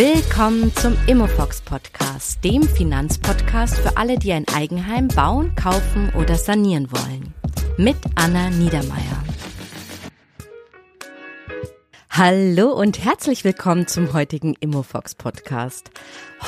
Willkommen zum Immofox Podcast, dem Finanzpodcast für alle, die ein Eigenheim bauen, kaufen oder sanieren wollen. Mit Anna Niedermeier. Hallo und herzlich willkommen zum heutigen Immofox Podcast.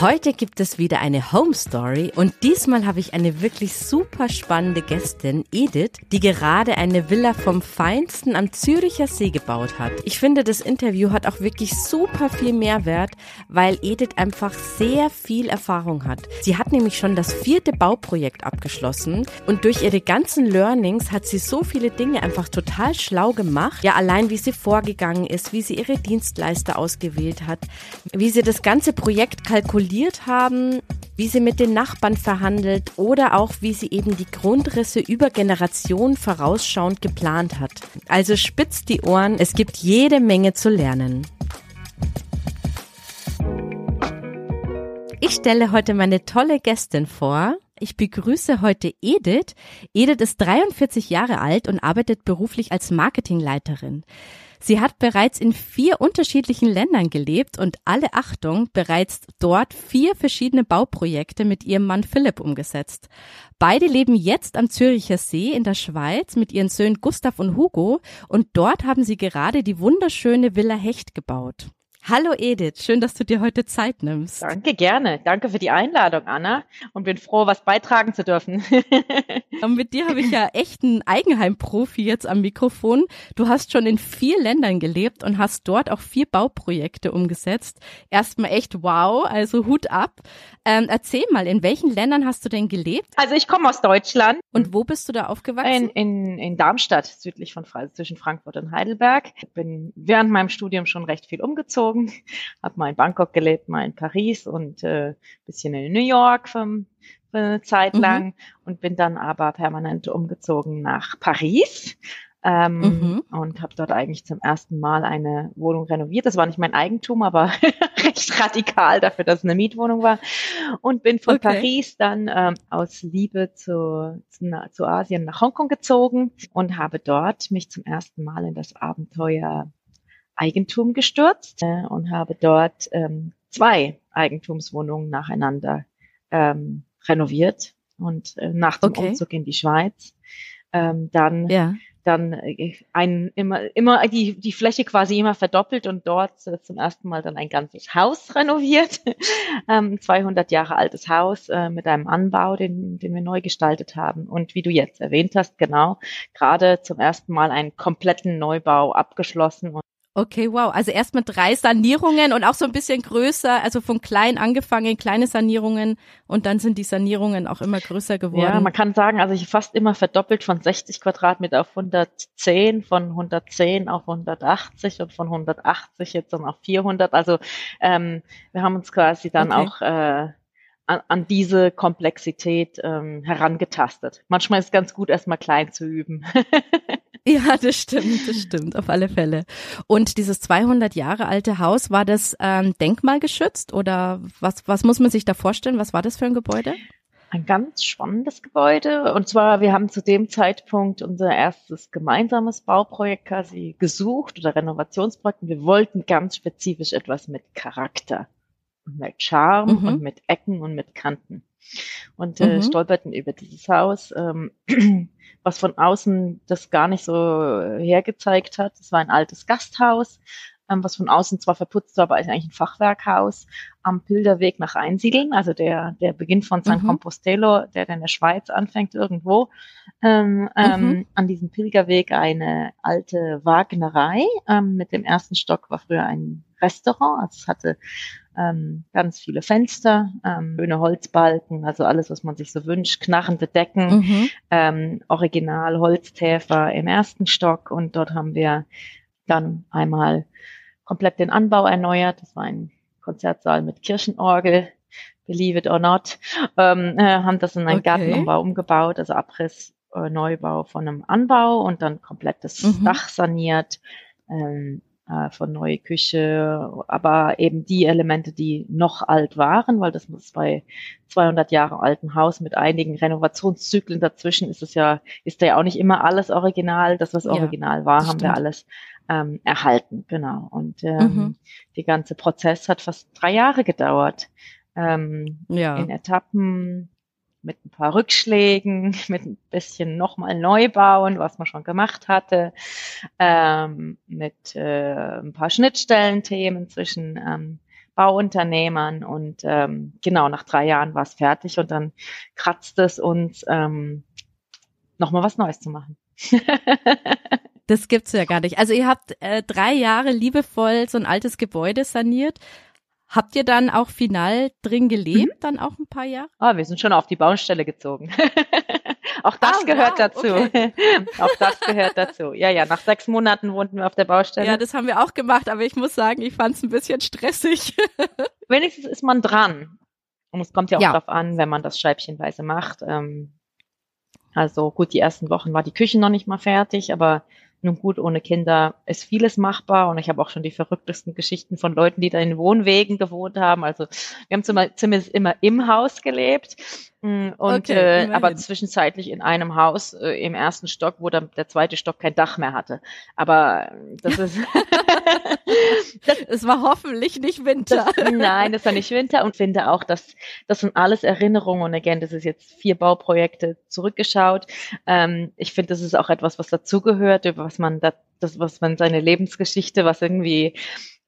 Heute gibt es wieder eine Home Story und diesmal habe ich eine wirklich super spannende Gästin, Edith, die gerade eine Villa vom Feinsten am Züricher See gebaut hat. Ich finde, das Interview hat auch wirklich super viel Mehrwert, weil Edith einfach sehr viel Erfahrung hat. Sie hat nämlich schon das vierte Bauprojekt abgeschlossen und durch ihre ganzen Learnings hat sie so viele Dinge einfach total schlau gemacht. Ja, allein wie sie vorgegangen ist, wie sie ihre Dienstleister ausgewählt hat, wie sie das ganze Projekt kalkuliert kalkuliert haben, wie sie mit den Nachbarn verhandelt oder auch wie sie eben die Grundrisse über Generationen vorausschauend geplant hat. Also spitzt die Ohren, es gibt jede Menge zu lernen. Ich stelle heute meine tolle Gästin vor. Ich begrüße heute Edith. Edith ist 43 Jahre alt und arbeitet beruflich als Marketingleiterin. Sie hat bereits in vier unterschiedlichen Ländern gelebt und alle Achtung bereits dort vier verschiedene Bauprojekte mit ihrem Mann Philipp umgesetzt. Beide leben jetzt am Züricher See in der Schweiz mit ihren Söhnen Gustav und Hugo und dort haben sie gerade die wunderschöne Villa Hecht gebaut. Hallo Edith, schön, dass du dir heute Zeit nimmst. Danke, gerne. Danke für die Einladung, Anna. Und bin froh, was beitragen zu dürfen. und mit dir habe ich ja echt einen Eigenheimprofi jetzt am Mikrofon. Du hast schon in vier Ländern gelebt und hast dort auch vier Bauprojekte umgesetzt. Erstmal echt wow, also Hut ab. Ähm, erzähl mal, in welchen Ländern hast du denn gelebt? Also ich komme aus Deutschland. Und wo bist du da aufgewachsen? In, in, in Darmstadt, südlich von zwischen Frankfurt und Heidelberg. Bin während meinem Studium schon recht viel umgezogen umgezogen, habe mal in Bangkok gelebt, mal in Paris und äh, bisschen in New York für, für eine Zeit mhm. lang mhm. und bin dann aber permanent umgezogen nach Paris. Ähm, mhm. und habe dort eigentlich zum ersten Mal eine Wohnung renoviert. Das war nicht mein Eigentum, aber recht radikal dafür, dass es eine Mietwohnung war. Und bin von okay. Paris dann ähm, aus Liebe zu, zu, zu Asien nach Hongkong gezogen und habe dort mich zum ersten Mal in das Abenteuer Eigentum gestürzt äh, und habe dort ähm, zwei Eigentumswohnungen nacheinander ähm, renoviert und äh, nach dem okay. Umzug in die Schweiz ähm, dann ja. dann äh, ein immer immer die die Fläche quasi immer verdoppelt und dort äh, zum ersten Mal dann ein ganzes Haus renoviert, ähm, 200 Jahre altes Haus äh, mit einem Anbau, den den wir neu gestaltet haben und wie du jetzt erwähnt hast, genau gerade zum ersten Mal einen kompletten Neubau abgeschlossen Okay, wow. Also erst mit drei Sanierungen und auch so ein bisschen größer, also von klein angefangen, kleine Sanierungen und dann sind die Sanierungen auch immer größer geworden. Ja, man kann sagen, also ich fast immer verdoppelt von 60 Quadratmeter auf 110, von 110 auf 180 und von 180 jetzt dann auf 400. Also ähm, wir haben uns quasi dann okay. auch äh, an, an diese Komplexität ähm, herangetastet. Manchmal ist es ganz gut, erstmal klein zu üben. Ja, das stimmt, das stimmt, auf alle Fälle. Und dieses 200 Jahre alte Haus, war das ähm, denkmalgeschützt oder was, was muss man sich da vorstellen? Was war das für ein Gebäude? Ein ganz spannendes Gebäude. Und zwar, wir haben zu dem Zeitpunkt unser erstes gemeinsames Bauprojekt quasi gesucht oder Renovationsprojekt. Und wir wollten ganz spezifisch etwas mit Charakter mit Charme mhm. und mit Ecken und mit Kanten. Und äh, mhm. stolperten über dieses Haus, ähm, was von außen das gar nicht so hergezeigt hat. Es war ein altes Gasthaus, ähm, was von außen zwar verputzt war, aber eigentlich ein Fachwerkhaus am Pilderweg nach Einsiedeln, also der, der Beginn von San mhm. Compostelo, der in der Schweiz anfängt irgendwo, ähm, ähm, mhm. an diesem Pilgerweg eine alte Wagnerei. Ähm, mit dem ersten Stock war früher ein Restaurant, also es hatte ähm, ganz viele Fenster, ähm, schöne Holzbalken, also alles, was man sich so wünscht, knarrende Decken, mhm. ähm, Original Holztäfer im ersten Stock und dort haben wir dann einmal komplett den Anbau erneuert. Das war ein Konzertsaal mit Kirchenorgel, believe it or not, ähm, äh, haben das in einen okay. Gartenumbau umgebaut, also Abriss, äh, Neubau von einem Anbau und dann komplettes mhm. Dach saniert. Ähm, äh, von neue Küche, aber eben die Elemente, die noch alt waren, weil das muss bei 200 Jahre alten Haus mit einigen Renovationszyklen dazwischen ist es ja, ist da ja auch nicht immer alles original. Das, was original war, haben wir alles ähm, erhalten. Genau. Und ähm, mhm. der ganze Prozess hat fast drei Jahre gedauert. Ähm, ja. In Etappen mit ein paar Rückschlägen, mit ein bisschen nochmal neu bauen, was man schon gemacht hatte, ähm, mit äh, ein paar Schnittstellenthemen zwischen ähm, Bauunternehmern und ähm, genau nach drei Jahren war es fertig und dann kratzt es uns ähm, nochmal was Neues zu machen. das gibt's ja gar nicht. Also ihr habt äh, drei Jahre liebevoll so ein altes Gebäude saniert Habt ihr dann auch final drin gelebt, mhm. dann auch ein paar Jahre? Ah, wir sind schon auf die Baustelle gezogen. auch das ah, gehört wow, dazu. Okay. auch das gehört dazu. Ja, ja, nach sechs Monaten wohnten wir auf der Baustelle. Ja, das haben wir auch gemacht, aber ich muss sagen, ich fand es ein bisschen stressig. Wenigstens ist man dran. Und es kommt ja auch ja. darauf an, wenn man das scheibchenweise macht. Ähm, also gut, die ersten Wochen war die Küche noch nicht mal fertig, aber nun gut, ohne Kinder ist vieles machbar und ich habe auch schon die verrücktesten Geschichten von Leuten, die da in Wohnwegen gewohnt haben. Also wir haben zumindest immer im Haus gelebt Mm, und okay, äh, aber zwischenzeitlich in einem Haus äh, im ersten Stock, wo dann der zweite Stock kein Dach mehr hatte. Aber äh, das ist es war hoffentlich nicht Winter. Das, nein, das war nicht Winter und finde auch, dass das sind alles Erinnerungen und again, das ist jetzt vier Bauprojekte zurückgeschaut. Ähm, ich finde, das ist auch etwas, was dazugehört, über was man da, das, was man seine Lebensgeschichte, was irgendwie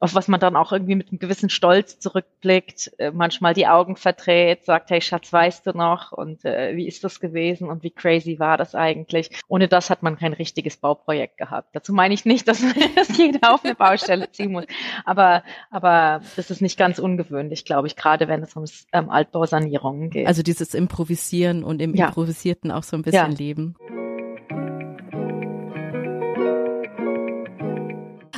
auf was man dann auch irgendwie mit einem gewissen Stolz zurückblickt, äh, manchmal die Augen verdreht, sagt, hey Schatz, weißt du noch und äh, wie ist das gewesen und wie crazy war das eigentlich? Ohne das hat man kein richtiges Bauprojekt gehabt. Dazu meine ich nicht, dass, dass jeder auf eine Baustelle ziehen muss, aber, aber das ist nicht ganz ungewöhnlich, glaube ich, gerade wenn es um ähm, Altbausanierungen geht. Also dieses Improvisieren und im ja. Improvisierten auch so ein bisschen ja. leben.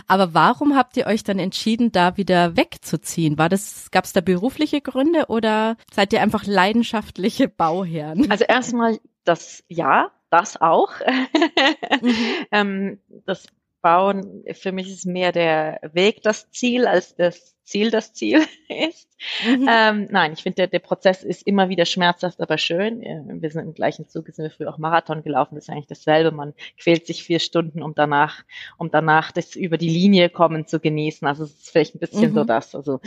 Aber warum habt ihr euch dann entschieden, da wieder wegzuziehen? War das, gab es da berufliche Gründe oder seid ihr einfach leidenschaftliche Bauherren? Also erstmal das ja, das auch. mhm. ähm, das Bauen, für mich ist mehr der Weg das Ziel als das Ziel das Ziel ist. Mhm. Ähm, nein, ich finde, der, der Prozess ist immer wieder schmerzhaft, aber schön. Wir sind im gleichen Zug, sind wir früher auch Marathon gelaufen, das ist eigentlich dasselbe. Man quält sich vier Stunden, um danach, um danach das über die Linie kommen zu genießen. Also es ist vielleicht ein bisschen mhm. so das. Also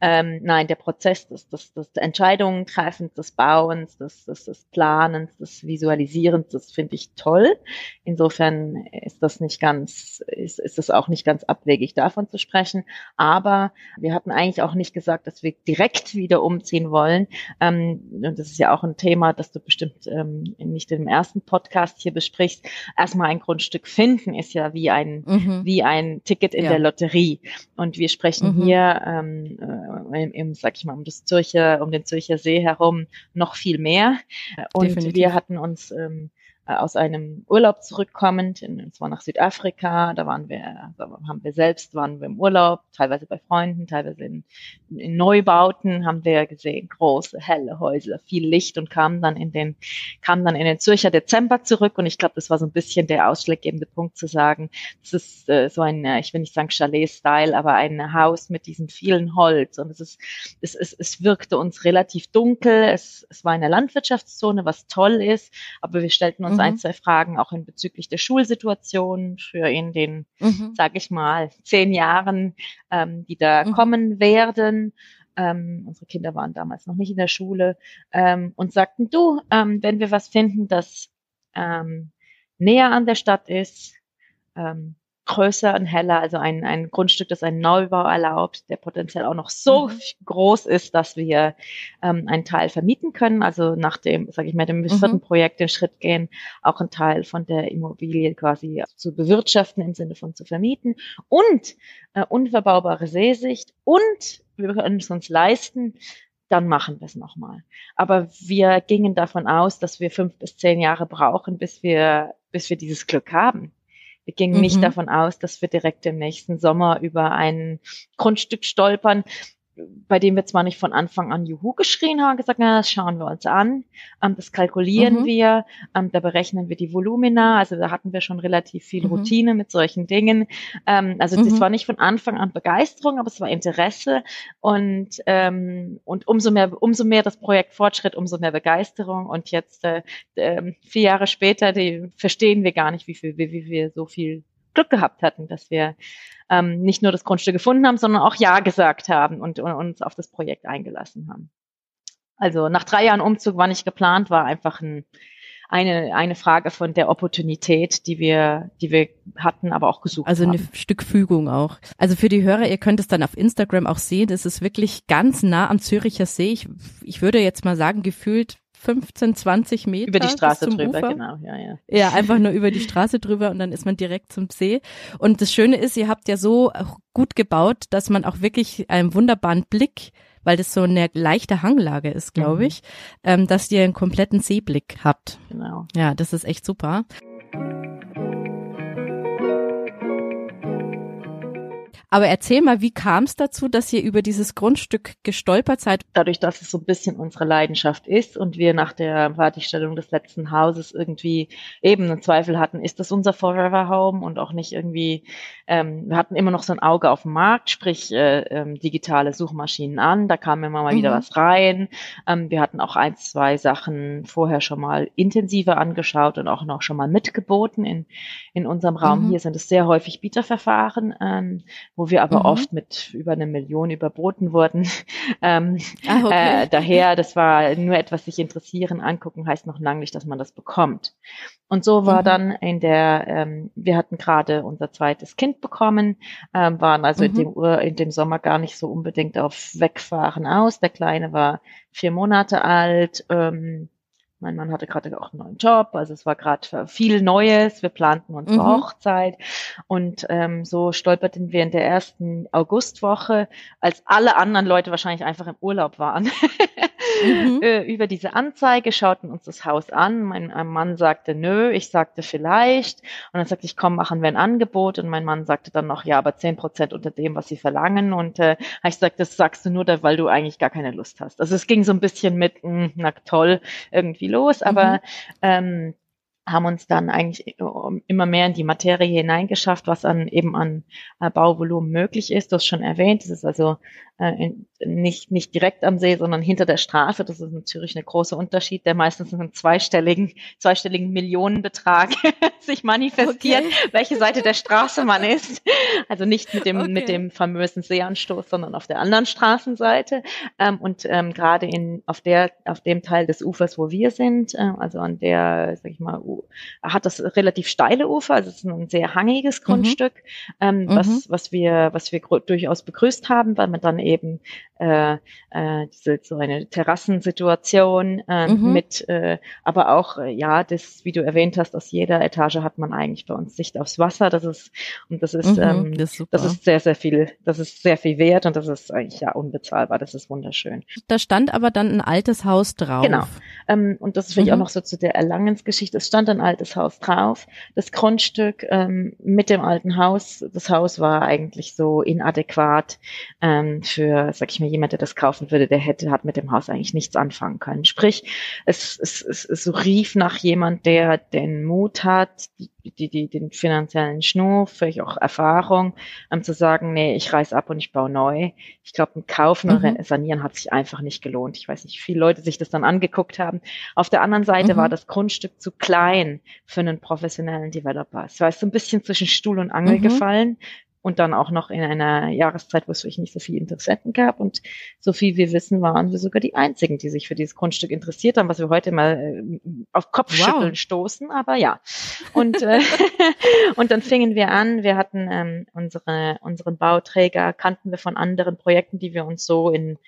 ähm, nein, der Prozess des, des, des Entscheidungen treffens, des Bauens, des, des, des Planens, des Visualisierens, das finde ich toll. Insofern ist das nicht ganz, ist, ist es auch nicht ganz abwegig davon zu sprechen. Aber wir hatten eigentlich auch nicht gesagt, dass wir direkt wieder umziehen wollen. Ähm, und das ist ja auch ein Thema, das du bestimmt ähm, nicht im ersten Podcast hier besprichst. Erstmal ein Grundstück finden ist ja wie ein, mhm. wie ein Ticket in ja. der Lotterie. Und wir sprechen mhm. hier, ähm, äh, im, im, sag ich mal, um das Zürcher, um den Zürcher See herum noch viel mehr. Und Definitiv. wir hatten uns ähm, äh, aus einem Urlaub zurückkommend, in, und zwar nach Südafrika. Da waren wir, da haben wir selbst, waren wir im Urlaub, teilweise bei Freunden, teilweise in, in Neubauten, haben wir gesehen, große, helle Häuser, viel Licht und kamen dann in den, kamen dann in den Zürcher Dezember zurück. Und ich glaube, das war so ein bisschen der ausschlaggebende Punkt zu sagen, das ist äh, so ein, äh, ich will nicht sagen Chalet-Style, aber ein Haus mit diesem vielen Holz. Und es ist, es, es, es wirkte uns relativ dunkel. Es, es war eine Landwirtschaftszone, was toll ist, aber wir stellten uns mhm. ein, zwei Fragen auch in bezüglich der Schulsituation für in den, mhm. sage ich mal, zehn Jahren, ähm, die da mhm. kommen werden. Ähm, unsere Kinder waren damals noch nicht in der Schule ähm, und sagten, du, ähm, wenn wir was finden, das ähm, näher an der Stadt ist, ähm, größer und heller, also ein, ein Grundstück, das einen Neubau erlaubt, der potenziell auch noch so mhm. groß ist, dass wir ähm, einen Teil vermieten können, also nach dem, sage ich mal, dem vierten mhm. Projekt den Schritt gehen, auch einen Teil von der Immobilie quasi zu bewirtschaften im Sinne von zu vermieten und äh, unverbaubare Seesicht und wir können es uns leisten, dann machen wir es nochmal. Aber wir gingen davon aus, dass wir fünf bis zehn Jahre brauchen, bis wir, bis wir dieses Glück haben. Wir gingen mhm. nicht davon aus, dass wir direkt im nächsten Sommer über ein Grundstück stolpern, bei dem wir zwar nicht von Anfang an Juhu geschrien haben, gesagt, na, das schauen wir uns an, ähm, das kalkulieren mhm. wir, ähm, da berechnen wir die Volumina, also da hatten wir schon relativ viel mhm. Routine mit solchen Dingen. Ähm, also mhm. das war nicht von Anfang an Begeisterung, aber es war Interesse und ähm, und umso mehr umso mehr das Projekt fortschritt, umso mehr Begeisterung und jetzt äh, vier Jahre später, die verstehen wir gar nicht, wie viel wie, wie wir so viel Glück gehabt hatten, dass wir ähm, nicht nur das Grundstück gefunden haben, sondern auch Ja gesagt haben und, und uns auf das Projekt eingelassen haben. Also nach drei Jahren Umzug war nicht geplant, war einfach ein, eine, eine Frage von der Opportunität, die wir, die wir hatten, aber auch gesucht also haben. Also ein Stück Fügung auch. Also für die Hörer, ihr könnt es dann auf Instagram auch sehen, es ist wirklich ganz nah am Züricher See. Ich, ich würde jetzt mal sagen, gefühlt 15, 20 Meter. Über die Straße drüber, Ufer. genau, ja, ja. Ja, einfach nur über die Straße drüber und dann ist man direkt zum See. Und das Schöne ist, ihr habt ja so gut gebaut, dass man auch wirklich einen wunderbaren Blick, weil das so eine leichte Hanglage ist, glaube Mhm. ich, ähm, dass ihr einen kompletten Seeblick habt. Genau. Ja, das ist echt super. Aber erzähl mal, wie kam es dazu, dass ihr über dieses Grundstück gestolpert seid? Dadurch, dass es so ein bisschen unsere Leidenschaft ist und wir nach der Fertigstellung des letzten Hauses irgendwie eben einen Zweifel hatten, ist das unser Forever Home und auch nicht irgendwie, ähm, wir hatten immer noch so ein Auge auf dem Markt, sprich äh, ähm, digitale Suchmaschinen an, da kam immer mal wieder Mhm. was rein. Ähm, wir hatten auch ein, zwei Sachen vorher schon mal intensiver angeschaut und auch noch schon mal mitgeboten in, in unserem Raum. Mhm. Hier sind es sehr häufig Bieterverfahren, ähm, wo wir aber Mhm. oft mit über eine Million überboten wurden. ähm, Ah, äh, daher, das war nur etwas sich interessieren, angucken, heißt noch lange nicht, dass man das bekommt. Und so war Mhm. dann in der, ähm, wir hatten gerade unser zweites Kind bekommen, ähm, waren also in Mhm. dem Ur, in dem Sommer gar nicht so unbedingt auf Wegfahren aus. Der Kleine war vier Monate alt. Ähm, mein Mann hatte gerade auch einen neuen Job, also es war gerade viel Neues. Wir planten unsere Mhm. Hochzeit und ähm, so stolperten wir in der ersten Augustwoche, als alle anderen Leute wahrscheinlich einfach im Urlaub waren, Mhm. äh, über diese Anzeige, schauten uns das Haus an. Mein äh, Mann sagte nö, ich sagte vielleicht. Und dann sagte ich, komm, machen wir ein Angebot. Und mein Mann sagte dann noch, ja, aber zehn Prozent unter dem, was sie verlangen. Und äh, ich gesagt, das sagst du nur, weil du eigentlich gar keine Lust hast. Also es ging so ein bisschen mit, mh, na toll, irgendwie los. Aber Mhm. ähm, haben uns dann eigentlich immer mehr in die Materie hineingeschafft, was an eben an äh, Bauvolumen möglich ist. Du hast schon erwähnt, es ist also äh, in, nicht, nicht direkt am See, sondern hinter der Straße. Das ist in Zürich ein großer Unterschied, der meistens in einem zweistelligen, zweistelligen Millionenbetrag sich manifestiert, Okay. welche Seite der Straße man ist. Also nicht mit dem, Okay. mit dem famösen Seeanstoß, sondern auf der anderen Straßenseite. Ähm, und ähm, gerade in, auf der, auf dem Teil des Ufers, wo wir sind, äh, also an der, sag ich mal, hat das relativ steile Ufer, also es ist ein sehr hangiges Mhm. Grundstück, ähm, Mhm. was, was wir, was wir durchaus begrüßt haben, weil man dann eben äh, äh, diese, so eine Terrassensituation äh, Mhm. mit, äh, aber auch, äh, ja, das, wie du erwähnt hast, aus jeder Etage hat man eigentlich bei uns Sicht aufs Wasser. Das ist, und das ist, Mhm, ähm, das ist das ist sehr, sehr viel, das ist sehr viel wert und das ist eigentlich ja unbezahlbar. Das ist wunderschön. da stand aber dann ein altes Haus drauf. Genau. Ähm, und das ist vielleicht Mhm. auch noch so zu der Erlangensgeschichte. Es stand ein altes Haus drauf. Das Grundstück ähm, mit dem alten Haus, das Haus war eigentlich so inadäquat ähm, für, sag ich mal, jemand, der das kaufen würde, der hätte, hat mit dem Haus eigentlich nichts anfangen können. Sprich, es, es, es, es rief nach jemand, der den Mut hat, die, die, den finanziellen Schnur, vielleicht auch Erfahrung, ähm, zu sagen, nee, ich reiß ab und ich baue neu. Ich glaube, ein Kaufen Mhm. oder Sanieren hat sich einfach nicht gelohnt. Ich weiß nicht, wie viele Leute sich das dann angeguckt haben. Auf der anderen Seite Mhm. war das Grundstück zu klein für einen professionellen Developer. Es war so ein bisschen zwischen Stuhl und Angel Mhm. gefallen und dann auch noch in einer Jahreszeit, wo es wirklich nicht so viele Interessenten gab. Und so viel wir wissen, waren wir sogar die Einzigen, die sich für dieses Grundstück interessiert haben, was wir heute mal äh, auf Kopfschütteln Wow. stoßen. Aber ja. Und, äh, und dann fingen wir an. Wir hatten ähm, unsere, unseren Bauträger, kannten wir von anderen Projekten, die wir uns so in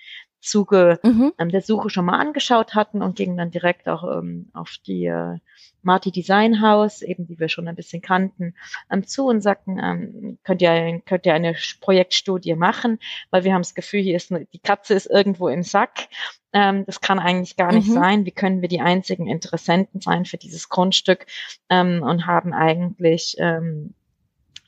Zuge Mhm. ähm, der Suche schon mal angeschaut hatten und gingen dann direkt auch ähm, auf die äh, Marti Design House, eben die wir schon ein bisschen kannten, ähm, zu und sagten, ähm, könnt ihr könnt ihr eine Projektstudie machen, weil wir haben das Gefühl, hier ist eine, die Katze ist irgendwo im Sack. Ähm, das kann eigentlich gar nicht Mhm. sein. Wie können wir die einzigen Interessenten sein für dieses Grundstück ähm, und haben eigentlich ähm,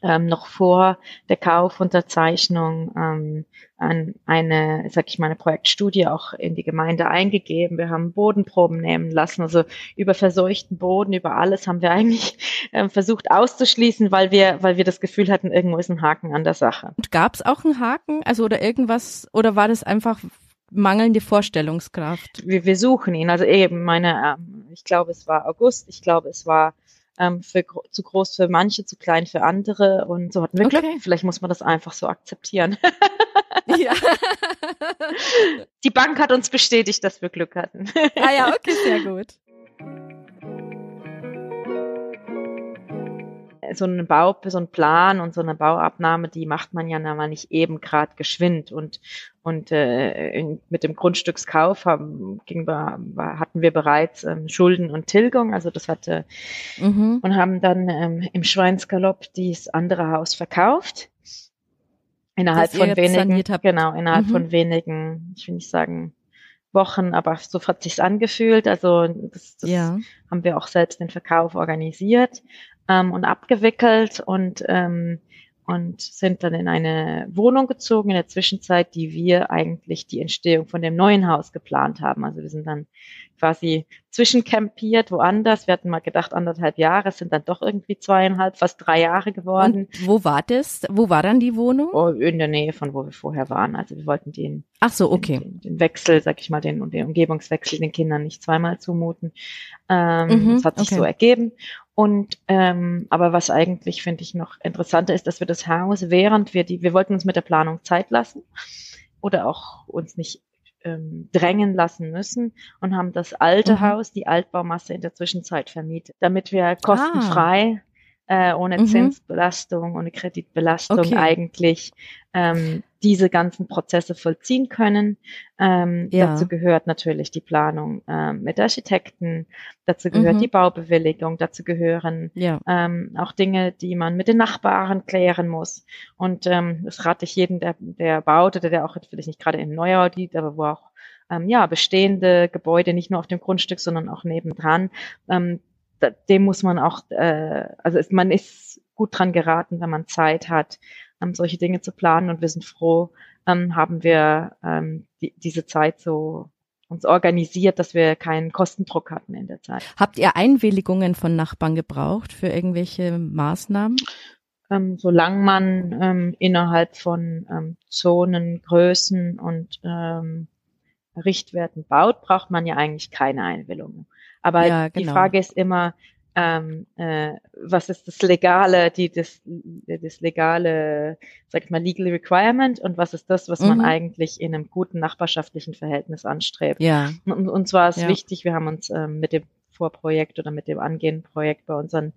ähm, noch vor der Kaufunterzeichnung ähm, an eine, sag ich mal, eine Projektstudie auch in die Gemeinde eingegeben. Wir haben Bodenproben nehmen lassen, also über verseuchten Boden, über alles haben wir eigentlich ähm, versucht auszuschließen, weil wir, weil wir das Gefühl hatten, irgendwo ist ein Haken an der Sache. Und gab es auch einen Haken, also oder irgendwas, oder war das einfach mangelnde Vorstellungskraft? Wir, wir suchen ihn, also eben meine, ähm, ich glaube, es war August, ich glaube, es war ähm, für, zu groß für manche, zu klein für andere. Und so hatten wir okay. Glück. Vielleicht muss man das einfach so akzeptieren. Ja. Die Bank hat uns bestätigt, dass wir Glück hatten. Ah ja, okay, sehr gut. So einen Bau, so einen Plan und so eine Bauabnahme, die macht man ja mal nicht eben gerade geschwind und und äh, in, mit dem Grundstückskauf haben, ging, war, hatten wir bereits ähm, Schulden und Tilgung, also das hatte mhm. und haben dann ähm, im Schweinsgalopp dieses andere Haus verkauft innerhalb von wenigen, genau innerhalb mhm. von wenigen, ich will nicht sagen Wochen, aber so hat sich's angefühlt. Also das, das ja. haben wir auch selbst den Verkauf organisiert ähm, und abgewickelt und ähm, und sind dann in eine Wohnung gezogen in der Zwischenzeit, die wir eigentlich die Entstehung von dem neuen Haus geplant haben. Also wir sind dann quasi zwischencampiert woanders. Wir hatten mal gedacht anderthalb Jahre, es sind dann doch irgendwie zweieinhalb, fast drei Jahre geworden. Und wo war das? Wo war dann die Wohnung? Oh, in der Nähe von wo wir vorher waren. Also wir wollten den, Ach so, okay. den, den Wechsel, sag ich mal, den, den Umgebungswechsel den Kindern nicht zweimal zumuten. Ähm, mhm, das hat sich okay. so ergeben. Und ähm, aber was eigentlich finde ich noch interessanter ist, dass wir das Haus, während wir die, wir wollten uns mit der Planung Zeit lassen oder auch uns nicht ähm, drängen lassen müssen und haben das alte mhm. Haus, die Altbaumasse in der Zwischenzeit vermietet, damit wir kostenfrei ah äh, ohne mhm. Zinsbelastung, ohne Kreditbelastung okay. eigentlich ähm, diese ganzen Prozesse vollziehen können. Ähm, ja. Dazu gehört natürlich die Planung ähm, mit Architekten, dazu gehört mhm. die Baubewilligung, dazu gehören ja. ähm, auch Dinge, die man mit den Nachbarn klären muss. Und ähm, das rate ich jedem, der, der baut oder der auch vielleicht nicht gerade im Neubau liegt, aber wo auch ähm, ja, bestehende Gebäude nicht nur auf dem Grundstück, sondern auch nebendran, ähm, dem muss man auch, äh, also ist, man ist gut dran geraten, wenn man Zeit hat, ähm, solche Dinge zu planen und wir sind froh, ähm, haben wir ähm, die, diese Zeit so uns organisiert, dass wir keinen Kostendruck hatten in der Zeit. Habt ihr Einwilligungen von Nachbarn gebraucht für irgendwelche Maßnahmen? Ähm, solange man ähm, innerhalb von ähm, Zonen, Größen und ähm, Richtwerten baut, braucht man ja eigentlich keine Einwilligung. Aber ja, genau. die Frage ist immer, ähm, äh, was ist das legale, die das, das legale, sag ich mal, legal requirement und was ist das, was mhm. man eigentlich in einem guten nachbarschaftlichen Verhältnis anstrebt. Ja. Und, und zwar ist ja. wichtig, wir haben uns ähm, mit dem Vorprojekt oder mit dem angehenden Projekt bei unseren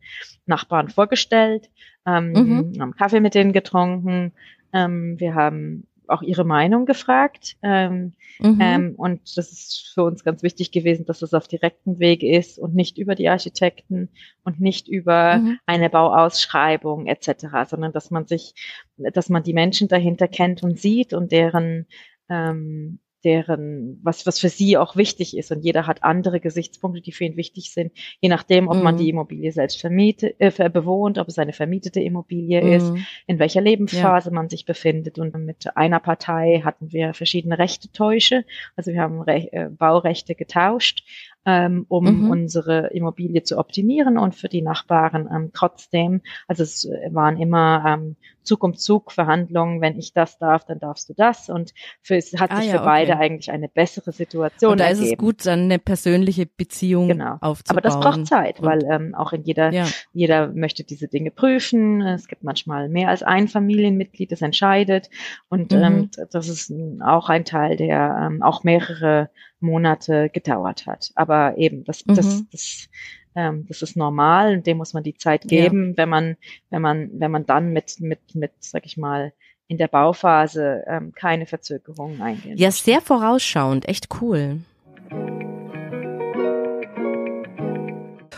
Nachbarn vorgestellt, ähm, mhm. haben Kaffee mit denen getrunken, ähm, wir haben auch ihre Meinung gefragt. Ähm, mhm. ähm, und das ist für uns ganz wichtig gewesen, dass es auf direktem Weg ist und nicht über die Architekten und nicht über mhm. eine Bauausschreibung etc., sondern dass man sich, dass man die Menschen dahinter kennt und sieht und deren ähm, deren, was, was für sie auch wichtig ist. Und jeder hat andere Gesichtspunkte, die für ihn wichtig sind, je nachdem, ob mhm. man die Immobilie selbst vermietet, äh, bewohnt, ob es eine vermietete Immobilie mhm. ist, in welcher Lebensphase ja. man sich befindet. Und mit einer Partei hatten wir verschiedene Rechtetäusche. Also wir haben Re äh, Baurechte getauscht ähm, um mhm. unsere Immobilie zu optimieren und für die Nachbarn ähm, trotzdem. Also es waren immer ähm, Zug um Zug Verhandlungen. Wenn ich das darf, dann darfst du das. Und für, es hat ah, sich ja, für okay. beide eigentlich eine bessere Situation und da ergeben. ist es gut, dann eine persönliche Beziehung genau. aufzubauen. Aber das braucht Zeit, und, weil ähm, auch in jeder, ja. jeder möchte diese Dinge prüfen. Es gibt manchmal mehr als ein Familienmitglied, das entscheidet. Und mhm. ähm, das ist auch ein Teil, der ähm, auch mehrere Monate gedauert hat. Aber eben, das, mhm. das, das, ähm, das ist normal und dem muss man die Zeit geben, ja. wenn man, wenn man, wenn man dann mit, mit, mit, sag ich mal, in der Bauphase ähm, keine Verzögerungen eingehen. Ja, sehr vorausschauend, echt cool.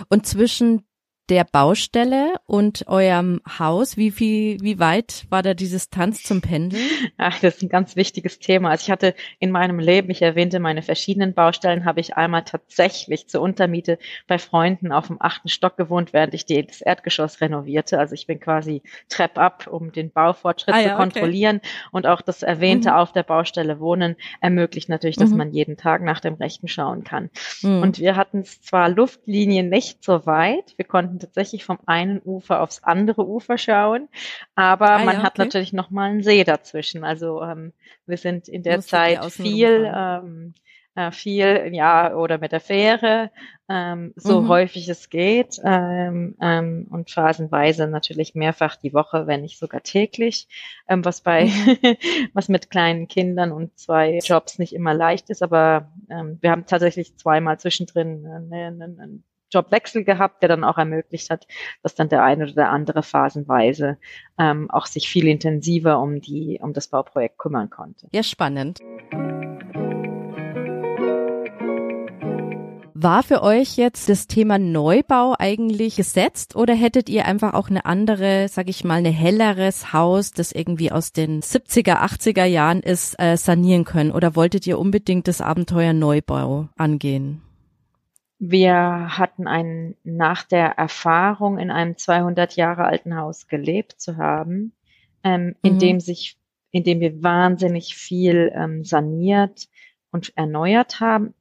Und zwischen der Baustelle und eurem Haus? Wie viel, wie weit war da die Distanz zum Pendeln? Ach, das ist ein ganz wichtiges Thema. Also ich hatte in meinem Leben, ich erwähnte meine verschiedenen Baustellen, habe ich einmal tatsächlich zur Untermiete bei Freunden auf dem achten Stock gewohnt, während ich die, das Erdgeschoss renovierte. Also ich bin quasi Trepp ab, um den Baufortschritt ah, ja, zu kontrollieren. Okay. Und auch das erwähnte mhm. auf der Baustelle wohnen ermöglicht natürlich, dass mhm. man jeden Tag nach dem Rechten schauen kann. Mhm. Und wir hatten zwar Luftlinien nicht so weit, wir konnten konnten tatsächlich vom einen Ufer aufs andere Ufer schauen, aber ah, man ja, hat natürlich noch mal einen See dazwischen. Also ähm, wir sind in der Zeit viel ähm, äh, viel, ja, oder mit der Fähre, ähm, so mhm. häufig es geht ähm, ähm, und phasenweise natürlich mehrfach die Woche, wenn nicht sogar täglich, ähm, was bei mhm. was mit kleinen Kindern und zwei Jobs nicht immer leicht ist, aber ähm, wir haben tatsächlich zweimal zwischendrin einen, einen Jobwechsel gehabt, der dann auch ermöglicht hat, dass dann der eine oder der andere phasenweise ähm, auch sich viel intensiver um die um das Bauprojekt kümmern konnte. Ja, spannend. War für euch jetzt das Thema Neubau eigentlich gesetzt oder hättet ihr einfach auch eine andere, sag ich mal, eine helleres Haus, das irgendwie aus den 70er, 80er Jahren ist, äh, sanieren können? Oder wolltet ihr unbedingt das Abenteuer Neubau angehen? Wir hatten einen, nach der Erfahrung in einem 200 Jahre alten Haus gelebt zu haben, ähm, in mhm. dem sich, in dem wir wahnsinnig viel ähm, saniert und erneuert haben,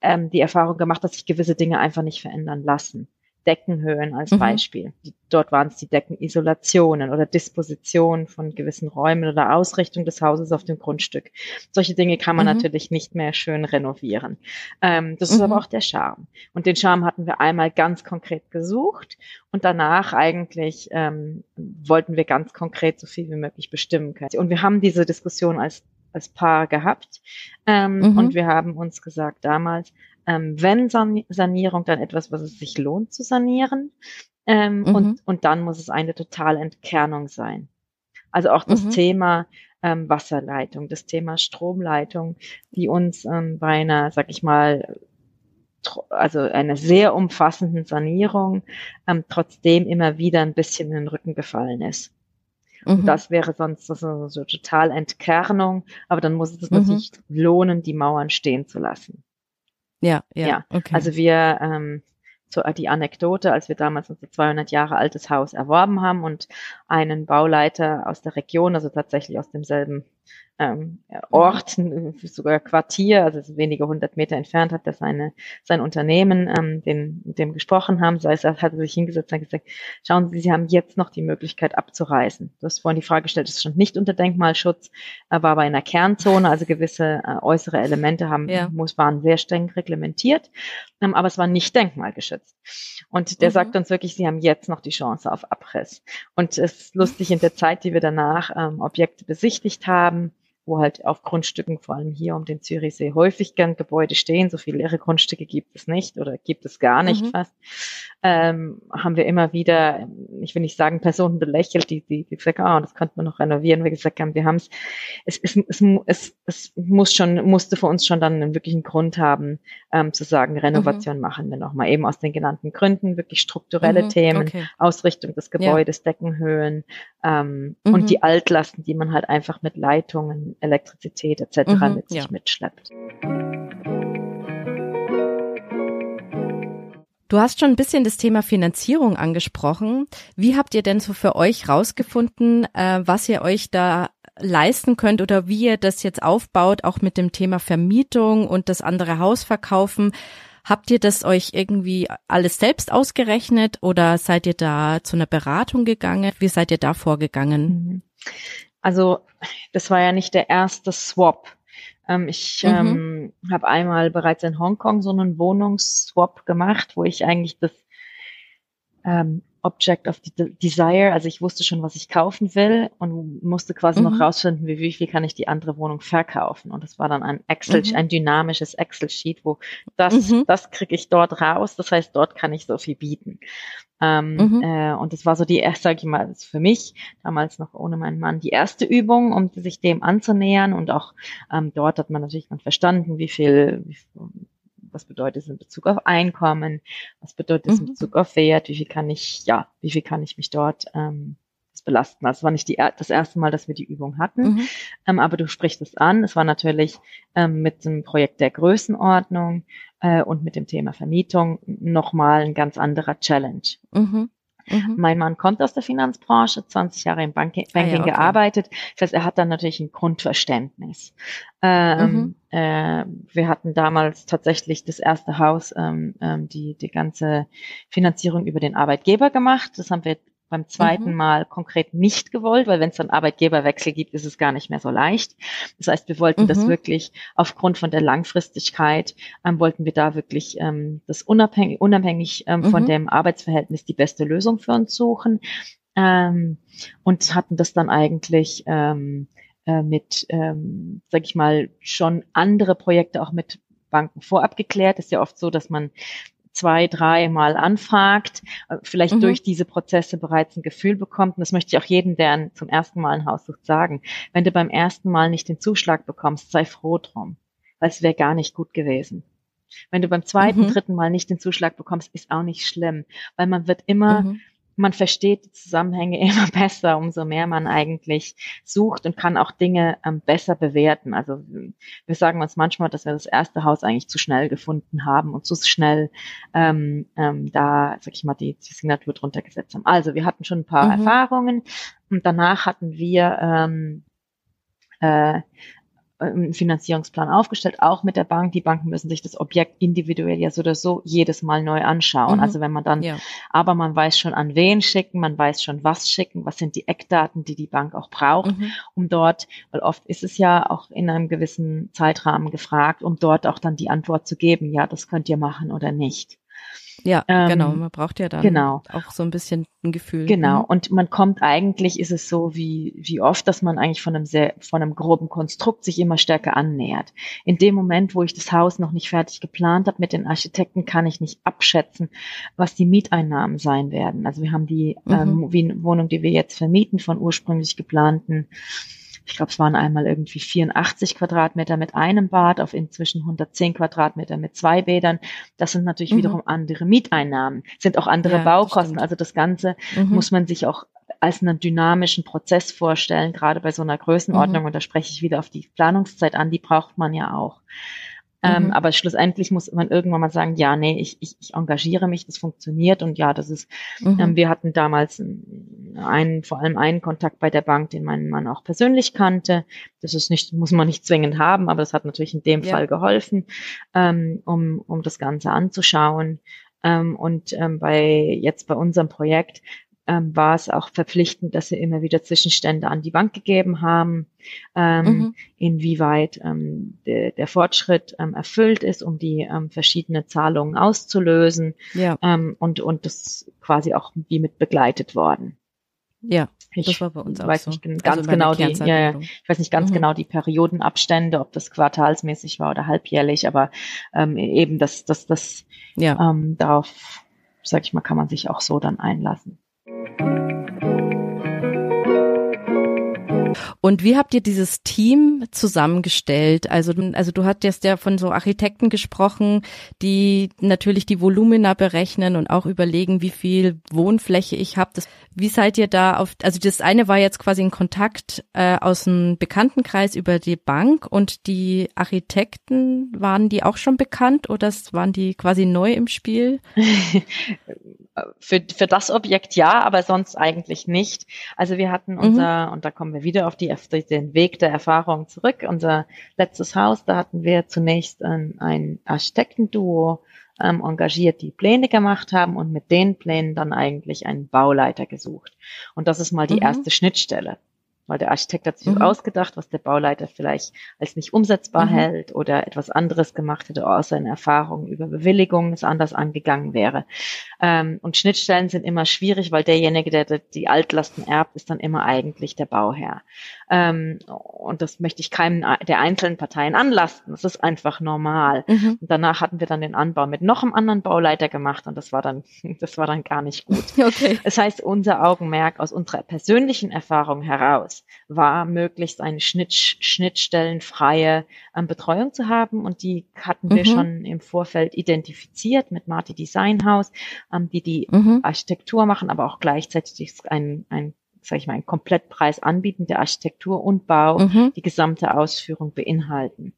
ähm, die Erfahrung gemacht, dass sich gewisse Dinge einfach nicht verändern lassen. Deckenhöhen als mhm. Beispiel. Dort waren es die Deckenisolationen oder Disposition von gewissen Räumen oder Ausrichtung des Hauses auf dem Grundstück. Solche Dinge kann man mhm. natürlich nicht mehr schön renovieren. Ähm, das mhm. ist aber auch der Charme. Und den Charme hatten wir einmal ganz konkret gesucht und danach eigentlich ähm, wollten wir ganz konkret so viel wie möglich bestimmen können. Und wir haben diese Diskussion als als Paar gehabt. Ähm, mhm. Und wir haben uns gesagt damals, ähm, wenn San Sanierung, dann etwas, was es sich lohnt zu sanieren. Ähm, mhm. und, und dann muss es eine totale Entkernung sein. Also auch das mhm. Thema ähm, Wasserleitung, das Thema Stromleitung, die uns ähm, bei einer, sag ich mal, also einer sehr umfassenden Sanierung ähm, trotzdem immer wieder ein bisschen in den Rücken gefallen ist. Mhm. Das wäre sonst so, so total Entkernung, aber dann muss es mhm. natürlich lohnen, die Mauern stehen zu lassen. Ja, ja. ja. Okay. Also wir, ähm, so die Anekdote, als wir damals unser 200 Jahre altes Haus erworben haben und einen Bauleiter aus der Region, also tatsächlich aus demselben ähm, Ort, sogar Quartier, also wenige hundert Meter entfernt, hat er seine, sein Unternehmen, ähm, den, mit dem gesprochen haben. Heißt, er hat sich hingesetzt und gesagt, schauen Sie, Sie haben jetzt noch die Möglichkeit abzureisen. Du hast vorhin die Frage gestellt, es stand nicht unter Denkmalschutz, er war aber in einer Kernzone, also gewisse äh, äußere Elemente haben, ja. muss, waren sehr streng reglementiert, ähm, aber es war nicht denkmalgeschützt. Und der mhm. sagt uns wirklich, Sie haben jetzt noch die Chance auf Abriss. Und es ist lustig, in der Zeit, die wir danach ähm, Objekte besichtigt haben, wo halt auf Grundstücken, vor allem hier um den Zürichsee, häufig gern Gebäude stehen. So viele leere Grundstücke gibt es nicht oder gibt es gar nicht mhm. fast. Ähm, haben wir immer wieder, ich will nicht sagen Personen belächelt, die, die, die gesagt haben, oh, das könnte man noch renovieren. Wir gesagt haben, wir haben es, es, es, es, es muss schon, musste für uns schon dann einen wirklichen Grund haben, ähm, zu sagen, Renovation mhm. machen wir nochmal. Eben aus den genannten Gründen, wirklich strukturelle mhm. Themen, okay. Ausrichtung des Gebäudes, ja. Deckenhöhen ähm, und mhm. die Altlasten, die man halt einfach mit Leitungen Elektrizität etc. Mhm, mit sich ja. mitschleppt. Du hast schon ein bisschen das Thema Finanzierung angesprochen. Wie habt ihr denn so für euch rausgefunden, äh, was ihr euch da leisten könnt oder wie ihr das jetzt aufbaut, auch mit dem Thema Vermietung und das andere Haus verkaufen? Habt ihr das euch irgendwie alles selbst ausgerechnet oder seid ihr da zu einer Beratung gegangen? Wie seid ihr da vorgegangen? Mhm. Also das war ja nicht der erste Swap. Ähm, ich mhm. ähm, habe einmal bereits in Hongkong so einen Wohnungsswap gemacht, wo ich eigentlich das ähm, Object of Desire, also ich wusste schon, was ich kaufen will und musste quasi mhm. noch rausfinden, wie, wie viel kann ich die andere Wohnung verkaufen. Und das war dann ein Excel, mhm. ein dynamisches Excel-Sheet, wo das, mhm. das kriege ich dort raus. Das heißt, dort kann ich so viel bieten. Ähm, mhm. äh, und das war so die erste, sag ich mal, für mich, damals noch ohne meinen Mann, die erste Übung, um sich dem anzunähern. Und auch ähm, dort hat man natürlich dann verstanden, wie viel, wie, was bedeutet es in Bezug auf Einkommen, was bedeutet es in mhm. Bezug auf Wert, wie viel kann ich, ja, wie viel kann ich mich dort ähm, belasten. Also es war nicht die, das erste Mal, dass wir die Übung hatten, mhm. ähm, aber du sprichst es an. Es war natürlich ähm, mit dem Projekt der Größenordnung äh, und mit dem Thema Vermietung nochmal ein ganz anderer Challenge. Mhm. Mhm. Mein Mann kommt aus der Finanzbranche, 20 Jahre im Banking, Banking ah, ja, okay. gearbeitet. Das heißt, er hat dann natürlich ein Grundverständnis. Ähm, mhm. äh, wir hatten damals tatsächlich das erste Haus, ähm, ähm, die, die ganze Finanzierung über den Arbeitgeber gemacht. Das haben wir beim zweiten mhm. Mal konkret nicht gewollt, weil wenn es dann Arbeitgeberwechsel gibt, ist es gar nicht mehr so leicht. Das heißt, wir wollten mhm. das wirklich aufgrund von der Langfristigkeit, ähm, wollten wir da wirklich ähm, das unabhängig, unabhängig ähm, mhm. von dem Arbeitsverhältnis die beste Lösung für uns suchen. Ähm, und hatten das dann eigentlich ähm, äh, mit, ähm, sag ich mal, schon andere Projekte auch mit Banken vorab geklärt. ist ja oft so, dass man zwei, drei Mal anfragt, äh, vielleicht mhm. durch diese Prozesse bereits ein Gefühl bekommt. Und das möchte ich auch jedem, der zum ersten Mal ein Haus sucht, sagen. Wenn du beim ersten Mal nicht den Zuschlag bekommst, sei froh drum, weil es wäre gar nicht gut gewesen. Wenn du beim zweiten, mhm. dritten Mal nicht den Zuschlag bekommst, ist auch nicht schlimm, weil man wird immer mhm man versteht die Zusammenhänge immer besser, umso mehr man eigentlich sucht und kann auch Dinge ähm, besser bewerten. Also wir sagen uns manchmal, dass wir das erste Haus eigentlich zu schnell gefunden haben und zu schnell ähm, ähm, da, sag ich mal, die, die Signatur drunter gesetzt haben. Also wir hatten schon ein paar mhm. Erfahrungen und danach hatten wir ähm, äh, einen Finanzierungsplan aufgestellt, auch mit der Bank. Die Banken müssen sich das Objekt individuell ja so oder so jedes Mal neu anschauen. Mhm. Also wenn man dann, ja. aber man weiß schon an wen schicken, man weiß schon was schicken, was sind die Eckdaten, die die Bank auch braucht, mhm. um dort, weil oft ist es ja auch in einem gewissen Zeitrahmen gefragt, um dort auch dann die Antwort zu geben, ja, das könnt ihr machen oder nicht. Ja, ähm, genau. Man braucht ja dann genau. auch so ein bisschen ein Gefühl. Genau. Mhm. Und man kommt eigentlich, ist es so wie, wie oft, dass man eigentlich von einem sehr, von einem groben Konstrukt sich immer stärker annähert. In dem Moment, wo ich das Haus noch nicht fertig geplant habe mit den Architekten, kann ich nicht abschätzen, was die Mieteinnahmen sein werden. Also wir haben die mhm. ähm, Wohnung, die wir jetzt vermieten, von ursprünglich geplanten ich glaube, es waren einmal irgendwie 84 Quadratmeter mit einem Bad auf inzwischen 110 Quadratmeter mit zwei Bädern. Das sind natürlich mhm. wiederum andere Mieteinnahmen, sind auch andere ja, Baukosten. Das also das Ganze mhm. muss man sich auch als einen dynamischen Prozess vorstellen, gerade bei so einer Größenordnung. Mhm. Und da spreche ich wieder auf die Planungszeit an, die braucht man ja auch. Ähm, mhm. aber schlussendlich muss man irgendwann mal sagen, ja, nee, ich, ich, ich engagiere mich, das funktioniert und ja, das ist, mhm. ähm, wir hatten damals einen, vor allem einen Kontakt bei der Bank, den mein Mann auch persönlich kannte. Das ist nicht, muss man nicht zwingend haben, aber das hat natürlich in dem ja. Fall geholfen, ähm, um, um das Ganze anzuschauen. Ähm, und ähm, bei jetzt bei unserem Projekt ähm, war es auch verpflichtend, dass sie immer wieder Zwischenstände an die Bank gegeben haben, ähm, mhm. inwieweit ähm, de, der Fortschritt ähm, erfüllt ist, um die ähm, verschiedene Zahlungen auszulösen ja. ähm, und, und das quasi auch wie mit begleitet worden. Ja, ich das war bei uns auch weiß so. nicht ganz also genau die, ja, ich weiß nicht ganz mhm. genau die Periodenabstände, ob das quartalsmäßig war oder halbjährlich, aber ähm, eben das, das, das ja. ähm, darauf, sag ich mal, kann man sich auch so dann einlassen. Und wie habt ihr dieses Team zusammengestellt? Also, also du hattest ja von so Architekten gesprochen, die natürlich die Volumina berechnen und auch überlegen, wie viel Wohnfläche ich habe. Wie seid ihr da auf, also das eine war jetzt quasi ein Kontakt äh, aus dem Bekanntenkreis über die Bank und die Architekten, waren die auch schon bekannt oder waren die quasi neu im Spiel? für, für das Objekt ja, aber sonst eigentlich nicht. Also wir hatten mhm. unser, mhm. und da kommen wir wieder auf, die, auf den Weg der Erfahrung zurück, unser letztes Haus, da hatten wir zunächst ein, ein Architektenduo ähm, engagiert, die Pläne gemacht haben und mit den Plänen dann eigentlich einen Bauleiter gesucht. Und das ist mal die mhm. erste Schnittstelle weil der Architekt hat sich mhm. ausgedacht, was der Bauleiter vielleicht als nicht umsetzbar mhm. hält oder etwas anderes gemacht hätte, außer in Erfahrungen über Bewilligungen es anders angegangen wäre. Ähm, und Schnittstellen sind immer schwierig, weil derjenige, der die Altlasten erbt, ist dann immer eigentlich der Bauherr. Ähm, und das möchte ich keinem der einzelnen Parteien anlasten. Das ist einfach normal. Mhm. Und danach hatten wir dann den Anbau mit noch einem anderen Bauleiter gemacht und das war dann, das war dann gar nicht gut. Okay. Das heißt, unser Augenmerk aus unserer persönlichen Erfahrung heraus war, möglichst eine Schnitt, schnittstellenfreie ähm, Betreuung zu haben und die hatten wir mhm. schon im Vorfeld identifiziert mit Marti Design House, ähm, die die mhm. Architektur machen, aber auch gleichzeitig ein, ein sage ich mal, einen Komplettpreis anbieten, der Architektur und Bau, mhm. die gesamte Ausführung beinhalten.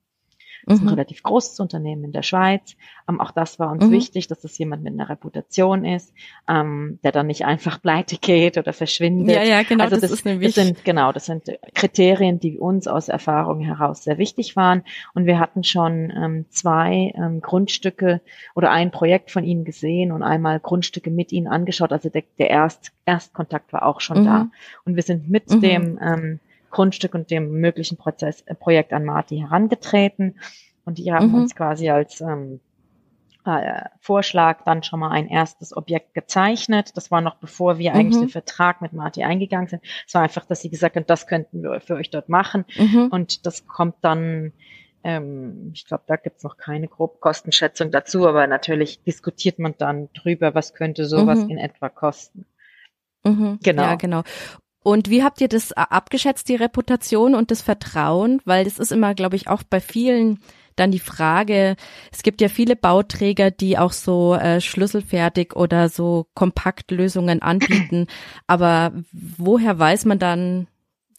Das ist ein mhm. relativ großes Unternehmen in der Schweiz. Ähm, auch das war uns mhm. wichtig, dass das jemand mit einer Reputation ist, ähm, der dann nicht einfach pleite geht oder verschwindet. Ja, ja, genau. Also das, das ist nämlich das sind genau, das sind Kriterien, die uns aus Erfahrung heraus sehr wichtig waren. Und wir hatten schon ähm, zwei ähm, Grundstücke oder ein Projekt von ihnen gesehen und einmal Grundstücke mit ihnen angeschaut. Also der, der Erst, Erstkontakt war auch schon mhm. da. Und wir sind mit mhm. dem ähm, Grundstück und dem möglichen Prozess, äh, Projekt an Marti herangetreten. Und die haben mhm. uns quasi als ähm, äh, Vorschlag dann schon mal ein erstes Objekt gezeichnet. Das war noch bevor wir mhm. eigentlich den Vertrag mit Marti eingegangen sind. Es war einfach, dass sie gesagt haben, das könnten wir für euch dort machen. Mhm. Und das kommt dann ähm, ich glaube, da gibt's noch keine Grobkostenschätzung dazu, aber natürlich diskutiert man dann drüber, was könnte sowas mhm. in etwa kosten. Mhm. Genau. Ja, genau. Und wie habt ihr das abgeschätzt, die Reputation und das Vertrauen? Weil das ist immer, glaube ich, auch bei vielen dann die Frage, es gibt ja viele Bauträger, die auch so äh, schlüsselfertig oder so Kompaktlösungen anbieten. Aber woher weiß man dann,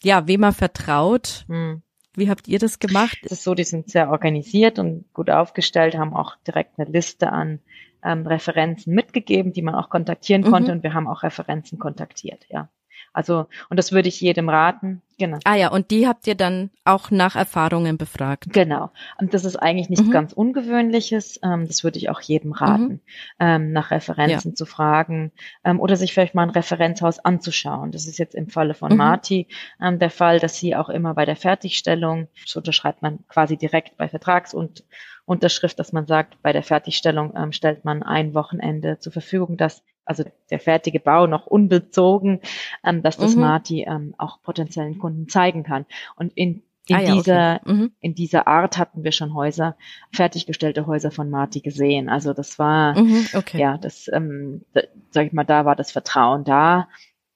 ja, wem man vertraut? Hm. Wie habt ihr das gemacht? Es ist so, die sind sehr organisiert und gut aufgestellt, haben auch direkt eine Liste an ähm, Referenzen mitgegeben, die man auch kontaktieren konnte mhm. und wir haben auch Referenzen kontaktiert, ja. Also, und das würde ich jedem raten. Genau. Ah ja, und die habt ihr dann auch nach Erfahrungen befragt. Genau. Und das ist eigentlich nichts mhm. ganz Ungewöhnliches. Ähm, das würde ich auch jedem raten, mhm. ähm, nach Referenzen ja. zu fragen ähm, oder sich vielleicht mal ein Referenzhaus anzuschauen. Das ist jetzt im Falle von mhm. Marti ähm, der Fall, dass sie auch immer bei der Fertigstellung, so unterschreibt man quasi direkt bei Vertrags- und Unterschrift, dass man sagt, bei der Fertigstellung ähm, stellt man ein Wochenende zur Verfügung, dass also der fertige Bau noch unbezogen, ähm, dass das mhm. Marti ähm, auch potenziellen Kunden zeigen kann. Und in in, ah, ja, dieser, okay. mhm. in dieser Art hatten wir schon Häuser, fertiggestellte Häuser von Marti gesehen. Also das war, mhm, okay. ja, das, ähm, da, sag ich mal, da war das Vertrauen da.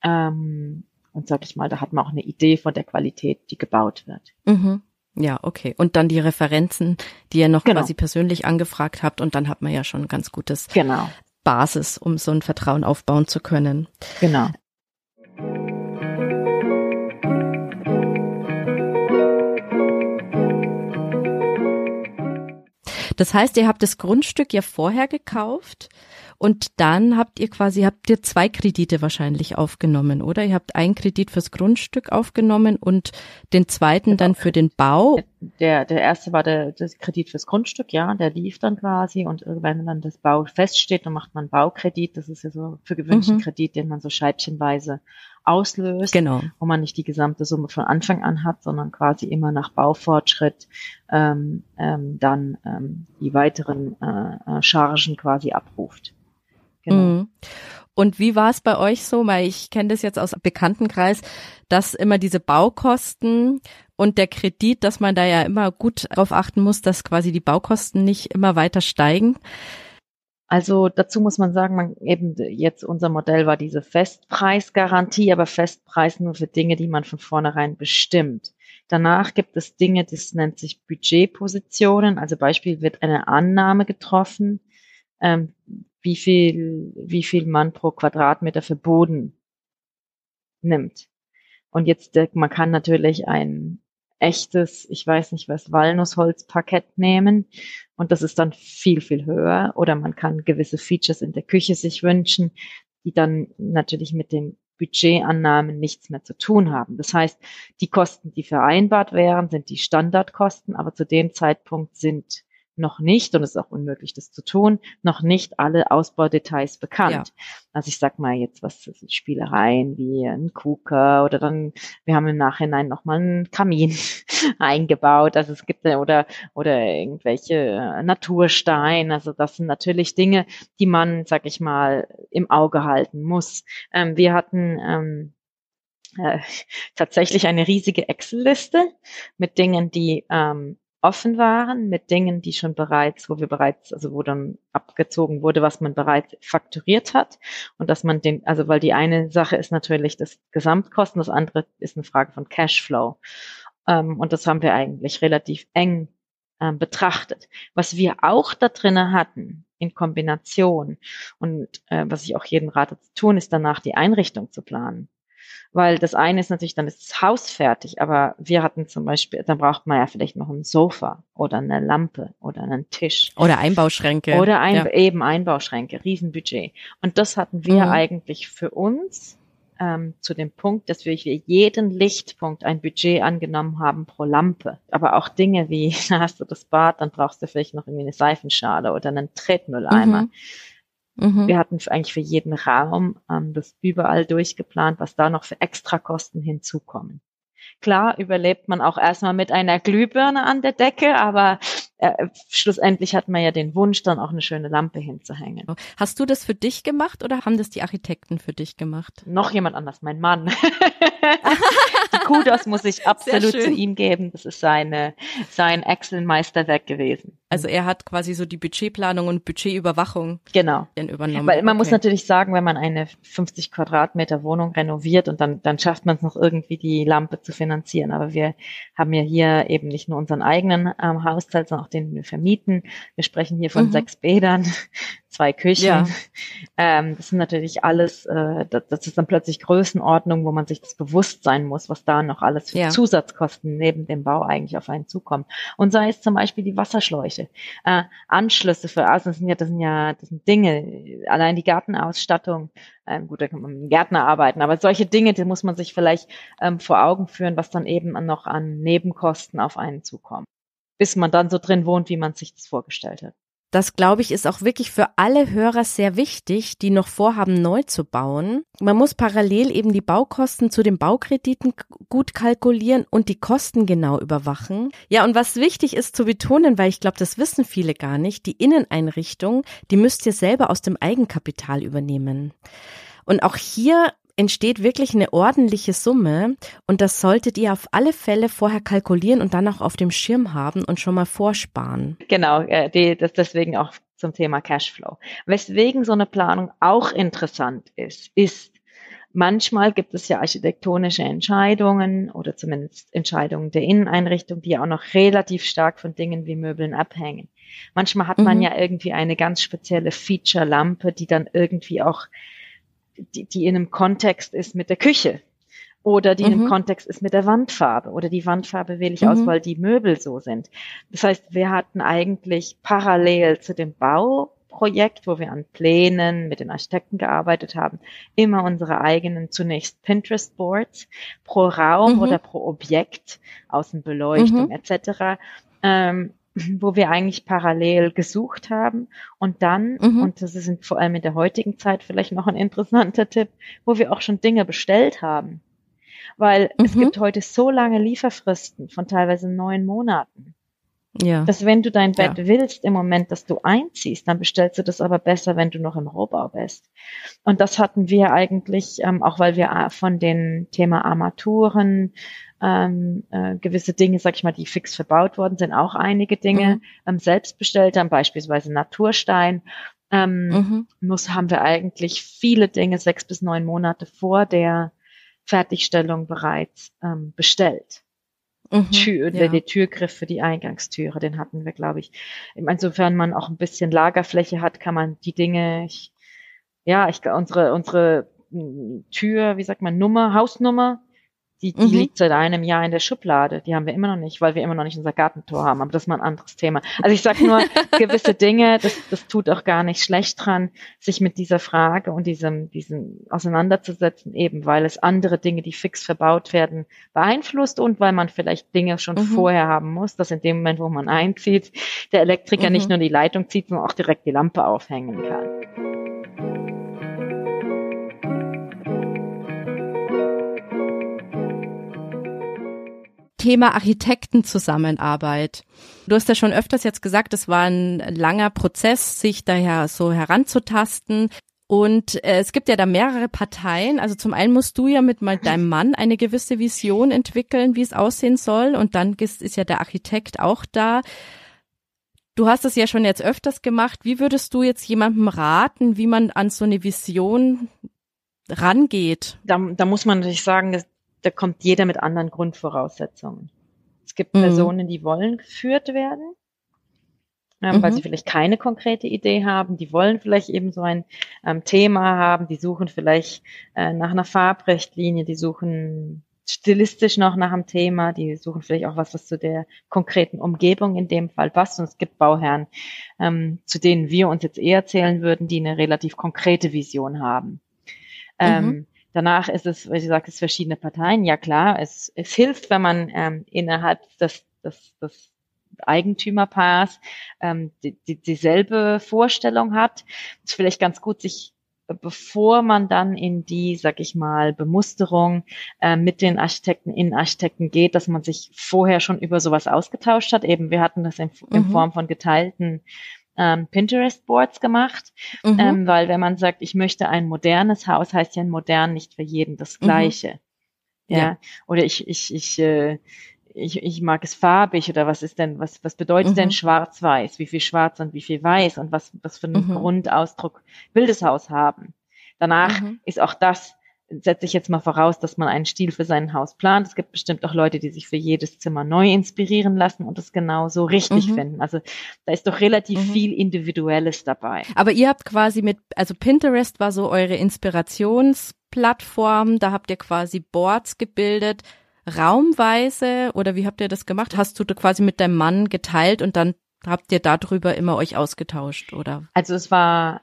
Ähm, und sag ich mal, da hat man auch eine Idee von der Qualität, die gebaut wird. Mhm. Ja, okay. Und dann die Referenzen, die ihr noch genau. quasi persönlich angefragt habt und dann hat man ja schon ein ganz gutes genau. Basis, um so ein Vertrauen aufbauen zu können. Genau. Das heißt, ihr habt das Grundstück ja vorher gekauft und dann habt ihr quasi, habt ihr zwei Kredite wahrscheinlich aufgenommen, oder? Ihr habt einen Kredit fürs Grundstück aufgenommen und den zweiten dann für den Bau. Der, der erste war der, der Kredit fürs Grundstück, ja, der lief dann quasi und wenn dann das Bau feststeht, dann macht man Baukredit. Das ist ja so für gewöhnlichen mhm. Kredit, den man so scheibchenweise auslöst, genau. wo man nicht die gesamte Summe von Anfang an hat, sondern quasi immer nach Baufortschritt ähm, ähm, dann ähm, die weiteren äh, äh Chargen quasi abruft. Genau. Mhm. Und wie war es bei euch so? Weil ich kenne das jetzt aus Bekanntenkreis, dass immer diese Baukosten und der Kredit, dass man da ja immer gut darauf achten muss, dass quasi die Baukosten nicht immer weiter steigen. Also dazu muss man sagen, man eben jetzt unser Modell war diese Festpreisgarantie, aber Festpreis nur für Dinge, die man von vornherein bestimmt. Danach gibt es Dinge, das nennt sich Budgetpositionen. Also Beispiel wird eine Annahme getroffen, ähm, wie viel, wie viel man pro Quadratmeter für Boden nimmt. Und jetzt, äh, man kann natürlich ein echtes, ich weiß nicht was, Walnussholzparkett nehmen und das ist dann viel, viel höher. Oder man kann gewisse Features in der Küche sich wünschen, die dann natürlich mit den Budgetannahmen nichts mehr zu tun haben. Das heißt, die Kosten, die vereinbart wären, sind die Standardkosten, aber zu dem Zeitpunkt sind noch nicht, und es ist auch unmöglich, das zu tun, noch nicht alle Ausbaudetails bekannt. Ja. Also ich sag mal jetzt, was sind Spielereien wie ein Kuka oder dann, wir haben im Nachhinein nochmal einen Kamin eingebaut. Also es gibt oder, oder irgendwelche äh, Natursteine. Also das sind natürlich Dinge, die man, sag ich mal, im Auge halten muss. Ähm, wir hatten, ähm, äh, tatsächlich eine riesige Excel-Liste mit Dingen, die ähm, offen waren mit Dingen, die schon bereits, wo wir bereits, also wo dann abgezogen wurde, was man bereits fakturiert hat und dass man den, also weil die eine Sache ist natürlich das Gesamtkosten, das andere ist eine Frage von Cashflow. Ähm, und das haben wir eigentlich relativ eng ähm, betrachtet. Was wir auch da drinnen hatten, in Kombination und äh, was ich auch jedem rate zu tun, ist danach die Einrichtung zu planen. Weil das eine ist natürlich, dann ist das Haus fertig, aber wir hatten zum Beispiel, dann braucht man ja vielleicht noch ein Sofa oder eine Lampe oder einen Tisch. Oder Einbauschränke. Oder ein, ja. eben Einbauschränke, Riesenbudget. Und das hatten wir mhm. eigentlich für uns ähm, zu dem Punkt, dass wir für jeden Lichtpunkt ein Budget angenommen haben pro Lampe. Aber auch Dinge wie, da hast du das Bad, dann brauchst du vielleicht noch irgendwie eine Seifenschale oder einen Tretmülleimer. Mhm. Mhm. Wir hatten eigentlich für jeden Raum ähm, das überall durchgeplant, was da noch für Extrakosten hinzukommen. Klar überlebt man auch erstmal mit einer Glühbirne an der Decke, aber äh, schlussendlich hat man ja den Wunsch, dann auch eine schöne Lampe hinzuhängen. Hast du das für dich gemacht oder haben das die Architekten für dich gemacht? Noch jemand anders, mein Mann. die Kudos muss ich absolut zu ihm geben. Das ist seine, sein Excel-Meisterwerk gewesen. Also er hat quasi so die Budgetplanung und Budgetüberwachung genau. übernommen. Weil man okay. muss natürlich sagen, wenn man eine 50 Quadratmeter Wohnung renoviert und dann, dann schafft man es noch irgendwie die Lampe zu finanzieren. Aber wir haben ja hier eben nicht nur unseren eigenen ähm, Hausteil, sondern auch den wir vermieten. Wir sprechen hier von mhm. sechs Bädern, zwei Küchen. Ja. Ähm, das sind natürlich alles, äh, das, das, ist dann plötzlich Größenordnung, wo man sich das bewusst sein muss, was da noch alles für ja. Zusatzkosten neben dem Bau eigentlich auf einen zukommen. Und sei es zum Beispiel die Wasserschläuche, äh, Anschlüsse für, also das sind ja, das sind ja, das sind Dinge, allein die Gartenausstattung, ähm, gut, da kann man mit Gärtner arbeiten, aber solche Dinge, die muss man sich vielleicht ähm, vor Augen führen, was dann eben noch an Nebenkosten auf einen zukommt bis man dann so drin wohnt, wie man sich das vorgestellt hat. Das, glaube ich, ist auch wirklich für alle Hörer sehr wichtig, die noch vorhaben, neu zu bauen. Man muss parallel eben die Baukosten zu den Baukrediten gut kalkulieren und die Kosten genau überwachen. Ja, und was wichtig ist zu betonen, weil ich glaube, das wissen viele gar nicht, die Inneneinrichtung, die müsst ihr selber aus dem Eigenkapital übernehmen. Und auch hier entsteht wirklich eine ordentliche Summe und das solltet ihr auf alle Fälle vorher kalkulieren und dann auch auf dem Schirm haben und schon mal vorsparen. Genau, äh, die, das deswegen auch zum Thema Cashflow. Weswegen so eine Planung auch interessant ist, ist, manchmal gibt es ja architektonische Entscheidungen oder zumindest Entscheidungen der Inneneinrichtung, die auch noch relativ stark von Dingen wie Möbeln abhängen. Manchmal hat man mhm. ja irgendwie eine ganz spezielle Feature-Lampe, die dann irgendwie auch die, die in einem Kontext ist mit der Küche oder die mhm. in einem mhm. Kontext ist mit der Wandfarbe oder die Wandfarbe wähle ich mhm. aus, weil die Möbel so sind. Das heißt, wir hatten eigentlich parallel zu dem Bauprojekt, wo wir an Plänen mit den Architekten gearbeitet haben, immer unsere eigenen zunächst Pinterest-Boards pro Raum mhm. oder pro Objekt, Außenbeleuchtung mhm. etc. Ähm, wo wir eigentlich parallel gesucht haben und dann, mhm. und das ist vor allem in der heutigen Zeit vielleicht noch ein interessanter Tipp, wo wir auch schon Dinge bestellt haben. Weil mhm. es gibt heute so lange Lieferfristen von teilweise neun Monaten. Ja. Dass wenn du dein Bett ja. willst im Moment, dass du einziehst, dann bestellst du das aber besser, wenn du noch im Rohbau bist. Und das hatten wir eigentlich, ähm, auch weil wir äh, von den Thema Armaturen, ähm, äh, gewisse Dinge, sag ich mal, die fix verbaut worden sind, auch einige Dinge mhm. ähm, selbst bestellt haben, beispielsweise Naturstein. Ähm, mhm. muss, haben wir eigentlich viele Dinge sechs bis neun Monate vor der Fertigstellung bereits ähm, bestellt. Mhm, Tür, ja. Der Türgriff für die Eingangstüre, den hatten wir, glaube ich. Insofern man auch ein bisschen Lagerfläche hat, kann man die Dinge, ich, ja, ich unsere unsere hm, Tür, wie sagt man, Nummer, Hausnummer, die, die mhm. liegt seit einem Jahr in der Schublade. Die haben wir immer noch nicht, weil wir immer noch nicht unser Gartentor haben. Aber das ist mal ein anderes Thema. Also ich sage nur, gewisse Dinge, das, das tut auch gar nicht schlecht dran, sich mit dieser Frage und diesem, diesem auseinanderzusetzen, eben weil es andere Dinge, die fix verbaut werden, beeinflusst und weil man vielleicht Dinge schon mhm. vorher haben muss, dass in dem Moment, wo man einzieht, der Elektriker mhm. nicht nur die Leitung zieht, sondern auch direkt die Lampe aufhängen kann. Thema Architektenzusammenarbeit. Du hast ja schon öfters jetzt gesagt, es war ein langer Prozess, sich daher so heranzutasten. Und äh, es gibt ja da mehrere Parteien. Also zum einen musst du ja mit deinem Mann eine gewisse Vision entwickeln, wie es aussehen soll. Und dann ist, ist ja der Architekt auch da. Du hast es ja schon jetzt öfters gemacht. Wie würdest du jetzt jemandem raten, wie man an so eine Vision rangeht? Da, da muss man natürlich sagen, da kommt jeder mit anderen Grundvoraussetzungen. Es gibt mhm. Personen, die wollen geführt werden. mhm. weil sie vielleicht keine konkrete Idee haben. Die wollen vielleicht eben so ein ähm, Thema haben, die suchen vielleicht äh, nach einer Farbrechtlinie, die suchen stilistisch noch nach einem Thema, die suchen vielleicht auch was, was zu der konkreten Umgebung in dem Fall passt. Und es gibt Bauherren, ähm, zu denen wir uns jetzt eher zählen würden, die eine relativ konkrete Vision haben. Ähm, mhm. Danach ist es, wie gesagt, es verschiedene Parteien. Ja klar, es, es hilft, wenn man ähm, innerhalb des, des, des Eigentümerpaars ähm, die, die, dieselbe Vorstellung hat. Es ist vielleicht ganz gut, sich bevor man dann in die, sag ich mal, Bemusterung äh, mit den Architekten, Innenarchitekten geht, dass man sich vorher schon über sowas ausgetauscht hat. Eben, wir hatten das in, in mhm. Form von geteilten ähm, Pinterest-Boards gemacht, mhm. ähm, weil wenn man sagt, ich möchte ein modernes Haus, heißt ja ein modern nicht für jeden das mhm. Gleiche. Mhm. Ja. ja. Oder ich, ich, ich, äh, ich, ich mag es farbig oder was ist denn, was, was bedeutet mhm. denn schwarz-weiß? Wie viel schwarz und wie viel weiß und was, was für einen mhm. Grundausdruck will das Haus haben? Danach mhm. ist auch das, setze ich jetzt mal voraus, dass man einen Stil für sein Haus plant. Es gibt bestimmt auch Leute, die sich für jedes Zimmer neu inspirieren lassen und das genau so richtig mhm. finden. Also da ist doch relativ mhm. viel Individuelles dabei. Aber ihr habt quasi mit, also Pinterest war so eure Inspirationsplattform, da habt ihr quasi Boards gebildet raumweise oder wie habt ihr das gemacht? Hast du da quasi mit deinem Mann geteilt und dann habt ihr darüber immer euch ausgetauscht oder? Also es war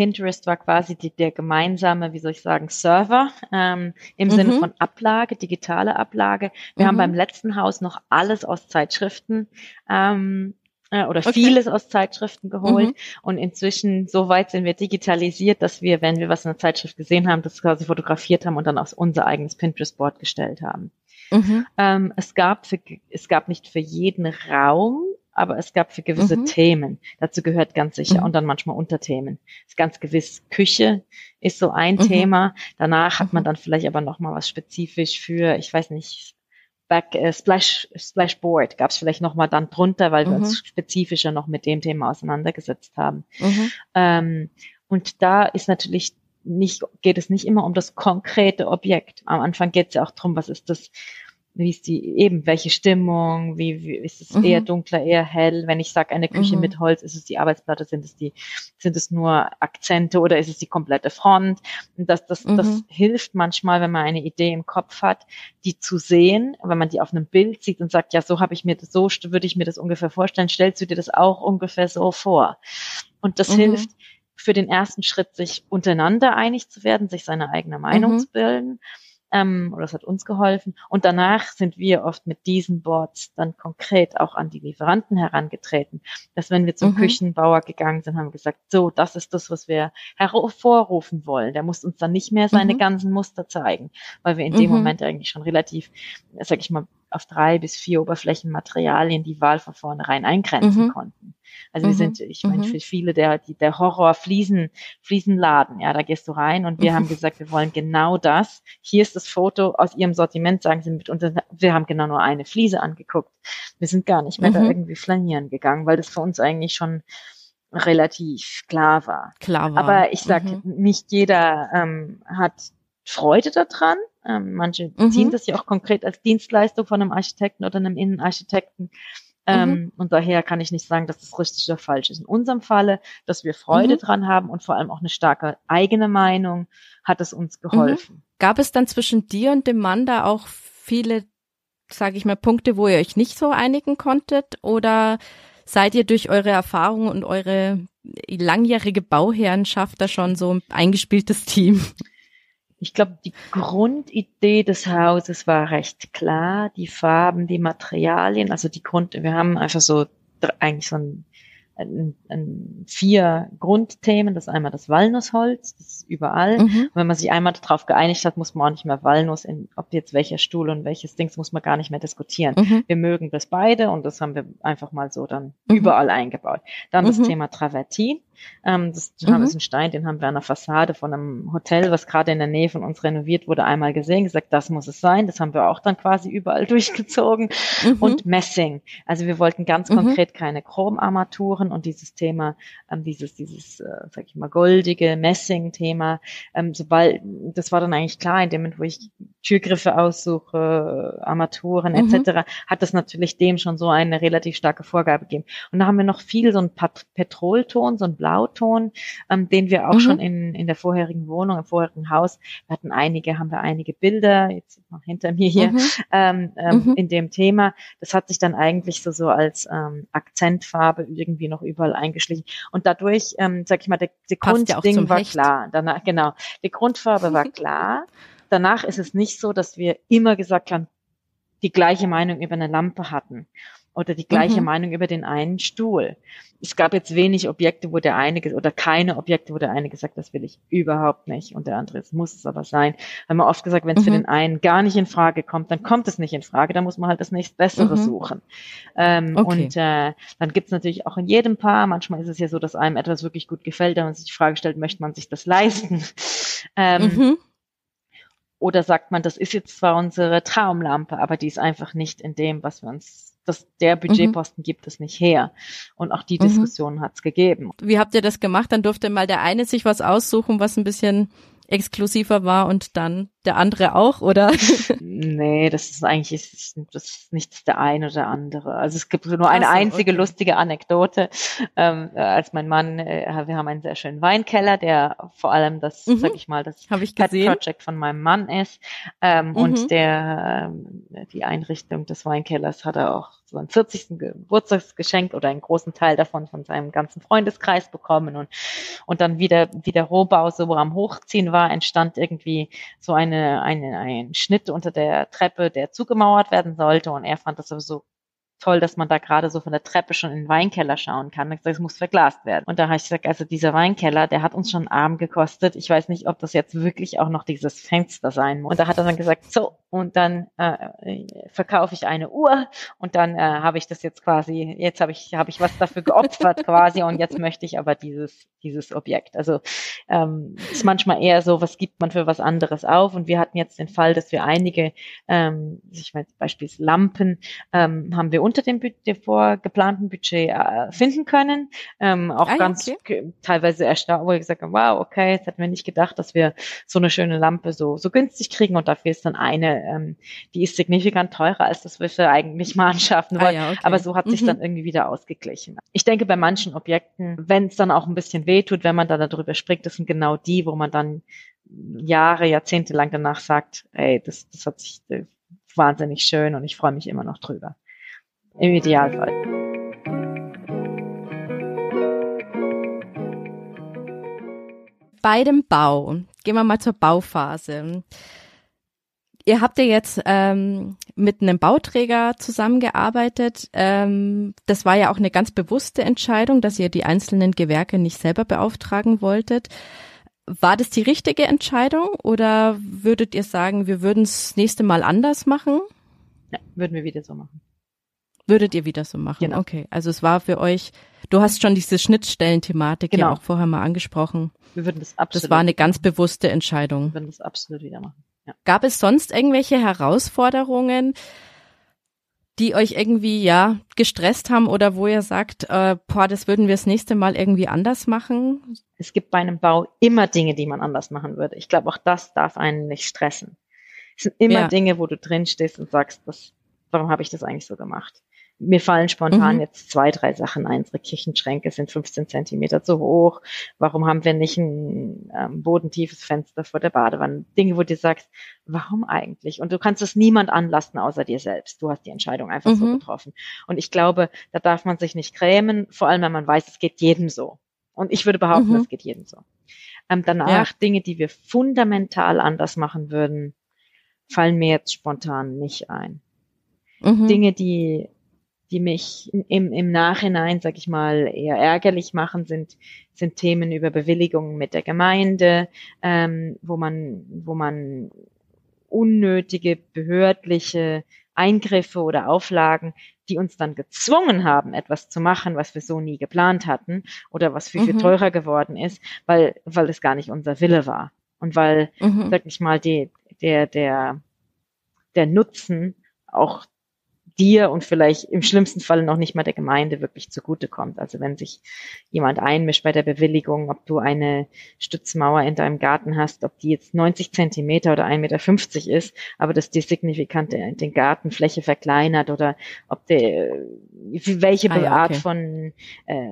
Pinterest war quasi die, der gemeinsame, wie soll ich sagen, Server ähm, im mhm. Sinne von Ablage, digitale Ablage. Wir mhm. haben beim letzten Haus noch alles aus Zeitschriften ähm, äh, oder okay. vieles aus Zeitschriften geholt. Mhm. Und inzwischen, so weit sind wir digitalisiert, dass wir, wenn wir was in der Zeitschrift gesehen haben, das quasi fotografiert haben und dann auf unser eigenes Pinterest-Board gestellt haben. Mhm. Ähm, es gab für, es gab nicht für jeden Raum, aber es gab für gewisse mhm. Themen. Dazu gehört ganz sicher mhm. und dann manchmal Unterthemen. ist ganz gewiss Küche ist so ein mhm. Thema. Danach hat man mhm. dann vielleicht aber noch mal was spezifisch für, ich weiß nicht, Back äh, Splash Splashboard gab es vielleicht noch mal dann drunter, weil wir uns mhm. spezifischer noch mit dem Thema auseinandergesetzt haben. Mhm. Ähm, und da ist natürlich nicht, geht es nicht immer um das konkrete Objekt. Am Anfang geht es ja auch darum, was ist das, wie ist die eben, welche Stimmung, wie, wie ist es mhm. eher dunkler, eher hell? Wenn ich sage, eine Küche mhm. mit Holz, ist es die Arbeitsplatte, sind es die, sind es nur Akzente oder ist es die komplette Front? Und das, das, mhm. das hilft manchmal, wenn man eine Idee im Kopf hat, die zu sehen, wenn man die auf einem Bild sieht und sagt, ja, so habe ich mir das, so würde ich mir das ungefähr vorstellen, stellst du dir das auch ungefähr so vor? Und das mhm. hilft, für den ersten Schritt, sich untereinander einig zu werden, sich seine eigene Meinung mhm. zu bilden. Ähm, oder das hat uns geholfen. Und danach sind wir oft mit diesen Boards dann konkret auch an die Lieferanten herangetreten. Dass wenn wir zum mhm. Küchenbauer gegangen sind, haben wir gesagt, so, das ist das, was wir hervorrufen wollen. Der muss uns dann nicht mehr seine mhm. ganzen Muster zeigen, weil wir in dem mhm. Moment eigentlich schon relativ, sag ich mal, auf drei bis vier Oberflächenmaterialien die Wahl von vornherein eingrenzen mhm. konnten. Also wir mhm. sind, ich meine, mhm. für viele der, die, der Horror Fliesen, Fliesenladen, ja, da gehst du rein und wir haben gesagt, wir wollen genau das. Hier ist das Foto aus ihrem Sortiment, sagen sie mit uns, wir haben genau nur eine Fliese angeguckt. Wir sind gar nicht mehr da irgendwie flanieren gegangen, weil das für uns eigentlich schon relativ klar war. Klar war. Aber ich sag, mhm. nicht jeder ähm, hat Freude daran. Ähm, manche mhm. ziehen das ja auch konkret als Dienstleistung von einem Architekten oder einem Innenarchitekten. Ähm, mhm. Und daher kann ich nicht sagen, dass das richtig oder falsch ist. In unserem Falle, dass wir Freude mhm. dran haben und vor allem auch eine starke eigene Meinung, hat es uns geholfen. Mhm. Gab es dann zwischen dir und dem Mann da auch viele, sage ich mal, Punkte, wo ihr euch nicht so einigen konntet? Oder seid ihr durch eure Erfahrung und eure langjährige Bauherrenschaft da schon so ein eingespieltes Team? Ich glaube, die Grundidee des Hauses war recht klar. Die Farben, die Materialien, also die Grund, wir haben einfach so eigentlich so ein, ein, ein vier Grundthemen. Das ist einmal das Walnussholz, das ist überall. Mhm. Und wenn man sich einmal darauf geeinigt hat, muss man auch nicht mehr Walnuss, in, ob jetzt welcher Stuhl und welches Dings, muss man gar nicht mehr diskutieren. Mhm. Wir mögen das beide und das haben wir einfach mal so dann mhm. überall eingebaut. Dann das mhm. Thema Travertin Ähm, das mhm. ist ein Stein, den haben wir an der Fassade von einem Hotel, was gerade in der Nähe von uns renoviert wurde, einmal gesehen, gesagt, das muss es sein. Das haben wir auch dann quasi überall durchgezogen. Mhm. Und Messing. Also wir wollten ganz mhm. konkret keine Chromarmaturen und dieses Thema, ähm, dieses, dieses, äh, sag ich mal, goldige Messing-Thema, ähm, sobald, das war dann eigentlich klar, in dem Moment, wo ich Türgriffe aussuche, Armaturen etc., mhm. hat das natürlich dem schon so eine relativ starke Vorgabe gegeben. Und da haben wir noch viel so ein Petrolton, so ein Blauton, ähm, den wir auch mhm. schon in, in der vorherigen Wohnung, im vorherigen Haus, wir hatten einige, haben wir einige Bilder, jetzt noch hinter mir hier, mhm. ähm, ähm, mhm. in dem Thema. Das hat sich dann eigentlich so, so als ähm, Akzentfarbe irgendwie noch überall eingeschlichen. Und dadurch, ähm, sag ich mal, der, der Grundding ja war Hecht. klar. Danach, genau, die Grundfarbe war klar. Danach ist es nicht so, dass wir immer gesagt haben, die gleiche Meinung über eine Lampe hatten oder die gleiche mhm. Meinung über den einen Stuhl. Es gab jetzt wenig Objekte, wo der eine oder keine Objekte, wo der eine gesagt, das will ich überhaupt nicht und der andere, es muss es aber sein. Haben wir oft gesagt, wenn es mhm. für den einen gar nicht in Frage kommt, dann kommt es nicht in Frage, dann muss man halt das nächste Bessere mhm. suchen. Ähm, okay. Und äh, dann gibt es natürlich auch in jedem Paar, manchmal ist es ja so, dass einem etwas wirklich gut gefällt, da man sich die Frage stellt, möchte man sich das leisten? ähm, mhm. Oder sagt man, das ist jetzt zwar unsere Traumlampe, aber die ist einfach nicht in dem, was wir uns, das, der Budgetposten mhm. gibt es nicht her. Und auch die mhm. Diskussion hat es gegeben. Wie habt ihr das gemacht? Dann durfte mal der eine sich was aussuchen, was ein bisschen exklusiver war und dann der andere auch, oder? nee, das ist eigentlich das ist nichts der eine oder der andere. Also es gibt nur eine so, einzige okay. lustige Anekdote. Ähm, als mein Mann, äh, wir haben einen sehr schönen Weinkeller, der vor allem das, mhm. sag ich mal, das ich Pet Project von meinem Mann ist. Ähm, mhm. Und der äh, die Einrichtung des Weinkellers hat er auch so ein 40. Geburtstagsgeschenk oder einen großen Teil davon von seinem ganzen Freundeskreis bekommen und und dann wieder wie der Rohbau so am Hochziehen war, entstand irgendwie so ein eine, eine, ein Schnitt unter der Treppe, der zugemauert werden sollte. Und er fand das sowieso toll, dass man da gerade so von der Treppe schon in den Weinkeller schauen kann. Es muss verglast werden. Und da habe ich gesagt, also dieser Weinkeller, der hat uns schon arm gekostet. Ich weiß nicht, ob das jetzt wirklich auch noch dieses Fenster sein muss. Und da hat er dann gesagt, so, und dann äh, verkaufe ich eine Uhr und dann äh, habe ich das jetzt quasi, jetzt habe ich, habe ich was dafür geopfert quasi und jetzt möchte ich aber dieses, dieses Objekt. Also ähm, ist manchmal eher so, was gibt man für was anderes auf? Und wir hatten jetzt den Fall, dass wir einige, ähm, ich meine beispielsweise Lampen, ähm, haben wir unter dem, dem vorgeplanten Budget äh, finden können. Ähm, auch ah, ganz okay. teilweise erstaunt, wo ich gesagt habe, wow, okay, jetzt hätten wir nicht gedacht, dass wir so eine schöne Lampe so, so günstig kriegen und dafür ist dann eine, ähm, die ist signifikant teurer, als das wir eigentlich mal anschaffen wollen. Ah, ja, okay. Aber so hat sich mhm. dann irgendwie wieder ausgeglichen. Ich denke, bei manchen Objekten, wenn es dann auch ein bisschen wehtut, wenn man da darüber spricht, das sind genau die, wo man dann Jahre, Jahrzehnte lang danach sagt, ey, das, das hat sich äh, wahnsinnig schön und ich freue mich immer noch drüber. Im Idealfall. Bei dem Bau, gehen wir mal zur Bauphase. Ihr habt ja jetzt ähm, mit einem Bauträger zusammengearbeitet. Ähm, das war ja auch eine ganz bewusste Entscheidung, dass ihr die einzelnen Gewerke nicht selber beauftragen wolltet. War das die richtige Entscheidung oder würdet ihr sagen, wir würden es nächste Mal anders machen? Ja, würden wir wieder so machen. Würdet ihr wieder so machen? Genau. Okay, also es war für euch, du hast schon diese Schnittstellenthematik genau. ja auch vorher mal angesprochen. Wir würden das absolut. Das war eine ganz bewusste Entscheidung. Wir würden das absolut wieder machen. Ja. Gab es sonst irgendwelche Herausforderungen, die euch irgendwie ja gestresst haben oder wo ihr sagt, äh, boah, das würden wir das nächste Mal irgendwie anders machen? Es gibt bei einem Bau immer Dinge, die man anders machen würde. Ich glaube, auch das darf einen nicht stressen. Es sind immer ja. Dinge, wo du drin stehst und sagst, das, warum habe ich das eigentlich so gemacht? Mir fallen spontan mhm. jetzt zwei, drei Sachen ein. Unsere Küchenschränke sind 15 Zentimeter zu hoch. Warum haben wir nicht ein ähm, bodentiefes Fenster vor der Badewanne? Dinge, wo du sagst, warum eigentlich? Und du kannst es niemand anlasten außer dir selbst. Du hast die Entscheidung einfach mhm. so getroffen. Und ich glaube, da darf man sich nicht grämen, vor allem wenn man weiß, es geht jedem so. Und ich würde behaupten, mhm. es geht jedem so. Ähm, danach ja. Dinge, die wir fundamental anders machen würden, fallen mir jetzt spontan nicht ein. Mhm. Dinge, die die mich im, im Nachhinein, sag ich mal, eher ärgerlich machen, sind, sind Themen über Bewilligungen mit der Gemeinde, ähm, wo man, wo man unnötige behördliche Eingriffe oder Auflagen, die uns dann gezwungen haben, etwas zu machen, was wir so nie geplant hatten oder was viel, viel mhm. teurer geworden ist, weil, weil es gar nicht unser Wille war. Und weil, mhm. sag ich mal, die, der, der, der Nutzen auch dir und vielleicht im schlimmsten Fall noch nicht mal der Gemeinde wirklich zugutekommt. Also wenn sich jemand einmischt bei der Bewilligung, ob du eine Stützmauer in deinem Garten hast, ob die jetzt 90 Zentimeter oder 1,50 Meter ist, aber dass die signifikant den Gartenfläche verkleinert oder ob der, welche ah, ja, Art okay. von äh,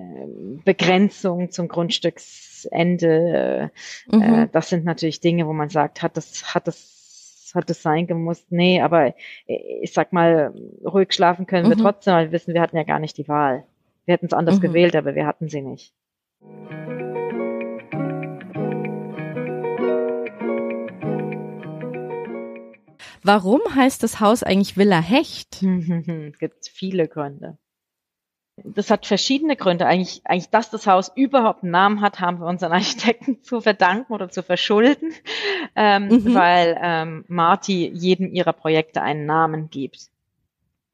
Begrenzung zum Grundstücksende, äh, mhm. äh, das sind natürlich Dinge, wo man sagt, hat das, hat das hat es sein gemusst. Nee, aber äh, ich sag mal, ruhig schlafen können mhm. wir trotzdem, weil wir wissen, wir hatten ja gar nicht die Wahl. Wir hätten es anders mhm. gewählt, aber wir hatten sie nicht. Warum heißt das Haus eigentlich Villa Hecht? Es gibt viele Gründe. Das hat verschiedene Gründe. Eigentlich, eigentlich, dass das Haus überhaupt einen Namen hat, haben wir unseren Architekten zu verdanken oder zu verschulden, ähm, mhm. weil ähm, Marty jedem ihrer Projekte einen Namen gibt.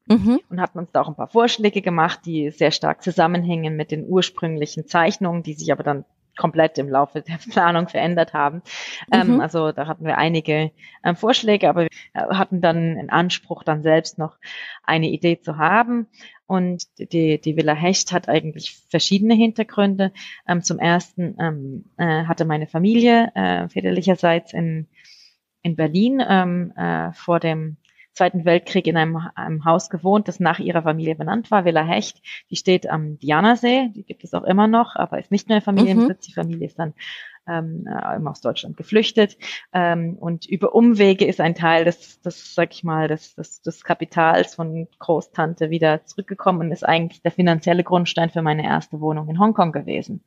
Mhm. Und hatten uns da auch ein paar Vorschläge gemacht, die sehr stark zusammenhängen mit den ursprünglichen Zeichnungen, die sich aber dann komplett im Laufe der Planung verändert haben. Ähm, mhm. Ähm, also da hatten wir einige ähm, Vorschläge, aber wir hatten dann in Anspruch, dann selbst noch eine Idee zu haben. Und die, die Villa Hecht hat eigentlich verschiedene Hintergründe. Ähm, zum ersten ähm, äh, hatte meine Familie äh, väterlicherseits in, in Berlin ähm, äh, vor dem Zweiten Weltkrieg in einem, einem Haus gewohnt, das nach ihrer Familie benannt war, Villa Hecht. Die steht am Dianasee, die gibt es auch immer noch, aber ist nicht mehr Familienbesitz. Mhm. Die Familie ist dann ähm, äh, aus Deutschland geflüchtet. Ähm, und über Umwege ist ein Teil des, des sag ich mal, des, des, des Kapitals von Großtante wieder zurückgekommen und ist eigentlich der finanzielle Grundstein für meine erste Wohnung in Hongkong gewesen.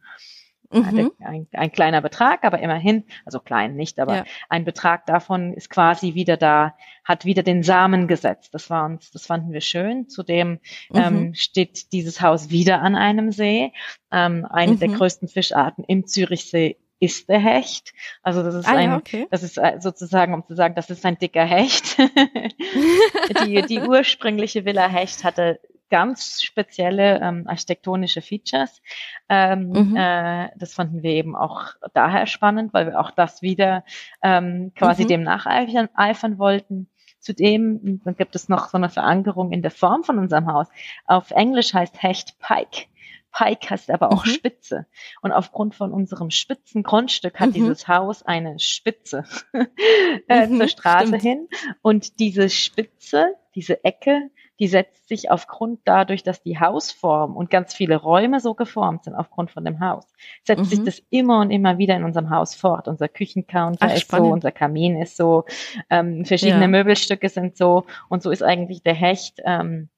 Mhm. Ein, ein, kleiner Betrag, aber immerhin, also klein nicht, aber ja. ein Betrag davon ist quasi wieder da, hat wieder den Samen gesetzt. Das war uns, das fanden wir schön. Zudem mhm. ähm, steht dieses Haus wieder an einem See. Ähm, eine mhm. der größten Fischarten im Zürichsee ist der Hecht. Also das ist ah, ein, okay. das ist äh, sozusagen, um zu sagen, das ist ein dicker Hecht. die, die ursprüngliche Villa Hecht hatte ganz spezielle ähm, architektonische Features. Ähm, mhm. äh, das fanden wir eben auch daher spannend, weil wir auch das wieder ähm, quasi mhm. dem nacheifern wollten. Zudem dann gibt es noch so eine Verankerung in der Form von unserem Haus. Auf Englisch heißt Hecht Pike. Pike heißt aber auch mhm. Spitze. Und aufgrund von unserem spitzen Grundstück hat mhm. dieses Haus eine Spitze äh, mhm, zur Straße stimmt. hin. Und diese Spitze, diese Ecke, die setzt sich aufgrund dadurch, dass die Hausform und ganz viele Räume so geformt sind aufgrund von dem Haus, setzt mhm. sich das immer und immer wieder in unserem Haus fort. Unser Küchencounter Ach, ist spannend. so, unser Kamin ist so, ähm, verschiedene ja. Möbelstücke sind so und so ist eigentlich der Hecht ähm,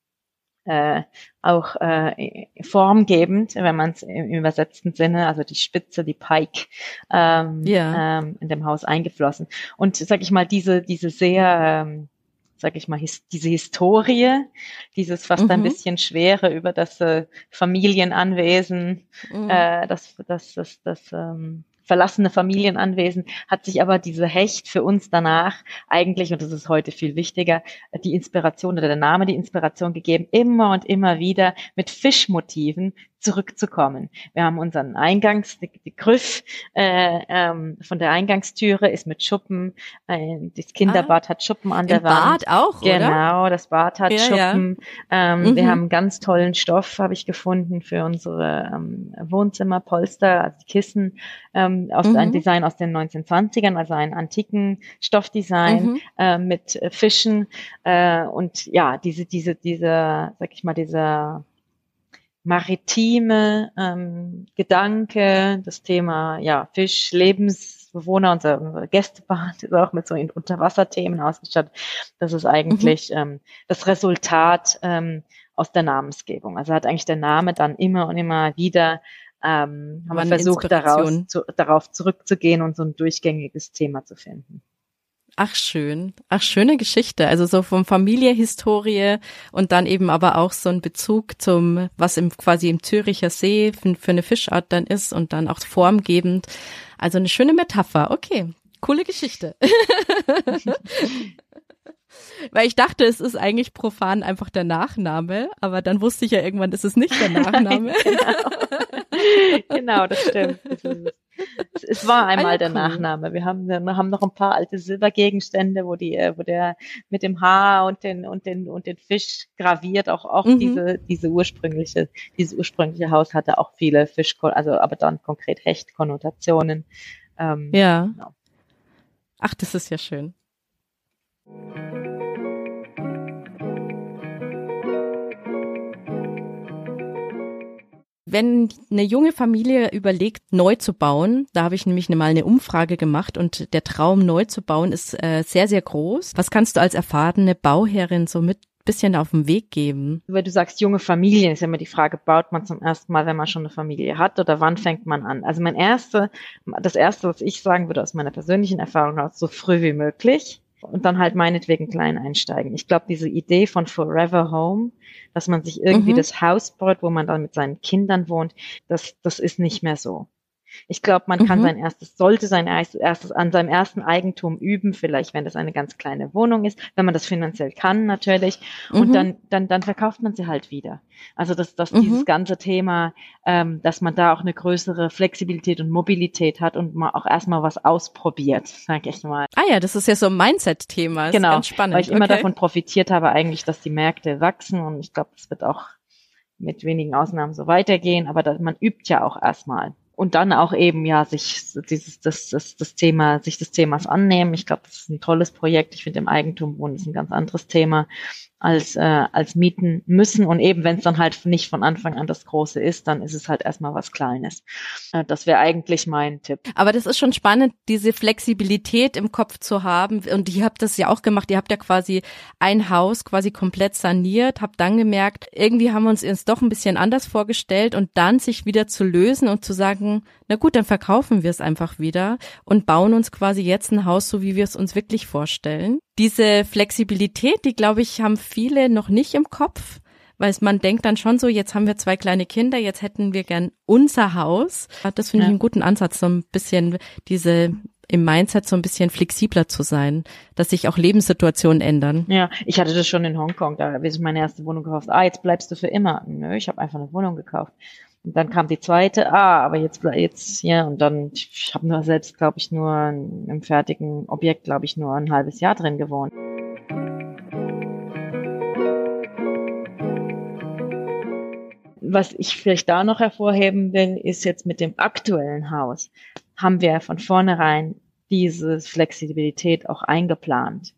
äh, auch äh, formgebend, wenn man es im übersetzten Sinne, also die Spitze, die Pike ähm, ja. ähm, in dem Haus eingeflossen. Und sag ich mal, diese diese sehr ähm, sag ich mal, his diese Historie, dieses fast mhm. ein bisschen schwere über das äh, Familienanwesen, mhm. äh, das, das, das, das ähm, verlassene Familienanwesen, hat sich aber diese Hecht für uns danach eigentlich, und das ist heute viel wichtiger, die Inspiration oder der Name die Inspiration gegeben, immer und immer wieder mit Fischmotiven zurückzukommen. Wir haben unseren Eingangs, die, die Griff äh, ähm, von der Eingangstüre ist mit Schuppen. Äh, das Kinderbad ah, hat Schuppen an der Wand. Bad auch, Genau, oder? das Bad hat ja, Schuppen. Ja. Ähm, mhm. Wir haben ganz tollen Stoff, habe ich gefunden, für unsere ähm, Wohnzimmerpolster, also die Kissen, ähm, aus mhm. ein Design aus den 1920ern, also ein antiken Stoffdesign mhm. äh, mit Fischen äh, und ja, diese, diese, diese, sag ich mal, dieser maritime ähm, Gedanke, das Thema ja Fisch, Lebensbewohner, unser, Gästebad ist auch mit so Unterwasserthemen ausgestattet. Das ist eigentlich mhm. ähm, das Resultat ähm, aus der Namensgebung. Also hat eigentlich der Name dann immer und immer wieder ähm, haben wir versucht, daraus, zu, darauf zurückzugehen und so ein durchgängiges Thema zu finden. Ach schön, ach schöne Geschichte. Also so vom Familienhistorie und dann eben aber auch so ein Bezug zum, was im quasi im Züricher See für, für eine Fischart dann ist und dann auch formgebend. Also eine schöne Metapher. Okay, coole Geschichte. Weil ich dachte, es ist eigentlich profan einfach der Nachname, aber dann wusste ich ja irgendwann, ist es nicht der Nachname. genau. genau, das stimmt. Das ist es. war einmal ah, der cool. Nachname. Wir haben, wir haben noch ein paar alte Silbergegenstände, wo die, äh, wo der mit dem Haar und den und den und den Fisch graviert auch auch mhm. diese diese ursprüngliche dieses ursprüngliche Haus hatte auch viele Fisch, also aber dann konkret Hechtkonnotationen. Ähm, ja. Genau. Ach, das ist ja schön. Wenn eine junge Familie überlegt, neu zu bauen, da habe ich nämlich mal eine Umfrage gemacht und der Traum, neu zu bauen, ist äh, sehr, sehr groß. Was kannst du als erfahrene Bauherrin so mit bisschen auf den Weg geben? Weil du sagst, junge Familien, ist ja immer die Frage, baut man zum ersten Mal, wenn man schon eine Familie hat oder wann fängt man an? Also mein erste, das erste, was ich sagen würde aus meiner persönlichen Erfahrung aus, so früh wie möglich und dann halt meinetwegen klein einsteigen. Ich glaube, diese Idee von Forever Home, dass man sich irgendwie mhm. das Haus baut, wo man dann mit seinen Kindern wohnt, das, das ist nicht mehr so. Ich glaube, man kann mhm. sein erstes, sollte sein erstes an seinem ersten Eigentum üben, vielleicht, wenn das eine ganz kleine Wohnung ist, wenn man das finanziell kann, natürlich. Und mhm. dann, dann, dann verkauft man sie halt wieder. Also, dass, dass mhm. dieses ganze Thema, ähm, dass man da auch eine größere Flexibilität und Mobilität hat und man auch erstmal was ausprobiert, sag ich mal. Ah ja, das ist ja so ein Mindset-Thema. Genau. Ganz spannend. Weil ich immer davon profitiert habe, eigentlich, dass die Märkte wachsen und ich glaube, das wird auch mit wenigen Ausnahmen so weitergehen, aber dass, man übt ja auch erstmal und dann auch eben ja sich dieses das das das Thema sich des Themas annehmen. Ich glaube, das ist ein tolles Projekt. Ich finde im Eigentum wohnen ist ein ganz anderes Thema als, äh, als mieten müssen. Und eben, wenn es dann halt nicht von Anfang an das Große ist, dann ist es halt erstmal was Kleines. Äh, das wäre eigentlich mein Tipp. Aber das ist schon spannend, diese Flexibilität im Kopf zu haben. Und ihr habt das ja auch gemacht. Ihr habt ja quasi ein Haus quasi komplett saniert, habt dann gemerkt, irgendwie haben wir uns jetzt doch ein bisschen anders vorgestellt und dann sich wieder zu lösen und zu sagen, na gut, dann verkaufen wir es einfach wieder und bauen uns quasi jetzt ein Haus, so wie wir es uns wirklich vorstellen diese Flexibilität, die glaube ich, haben viele noch nicht im Kopf, weil man denkt dann schon so, jetzt haben wir zwei kleine Kinder, jetzt hätten wir gern unser Haus. Das finde ja. ich einen guten Ansatz, so ein bisschen diese im Mindset so ein bisschen flexibler zu sein, dass sich auch Lebenssituationen ändern. Ja, ich hatte das schon in Hongkong, da habe ich meine erste Wohnung gekauft. Ah, jetzt bleibst du für immer. Nö, ich habe einfach eine Wohnung gekauft. Und dann kam die zweite, ah, aber jetzt jetzt hier und dann, ich habe nur selbst, glaube ich, nur im fertigen Objekt, glaube ich, nur ein halbes Jahr drin gewohnt. Was ich vielleicht da noch hervorheben will, ist jetzt mit dem aktuellen Haus, haben wir von vornherein diese Flexibilität auch eingeplant.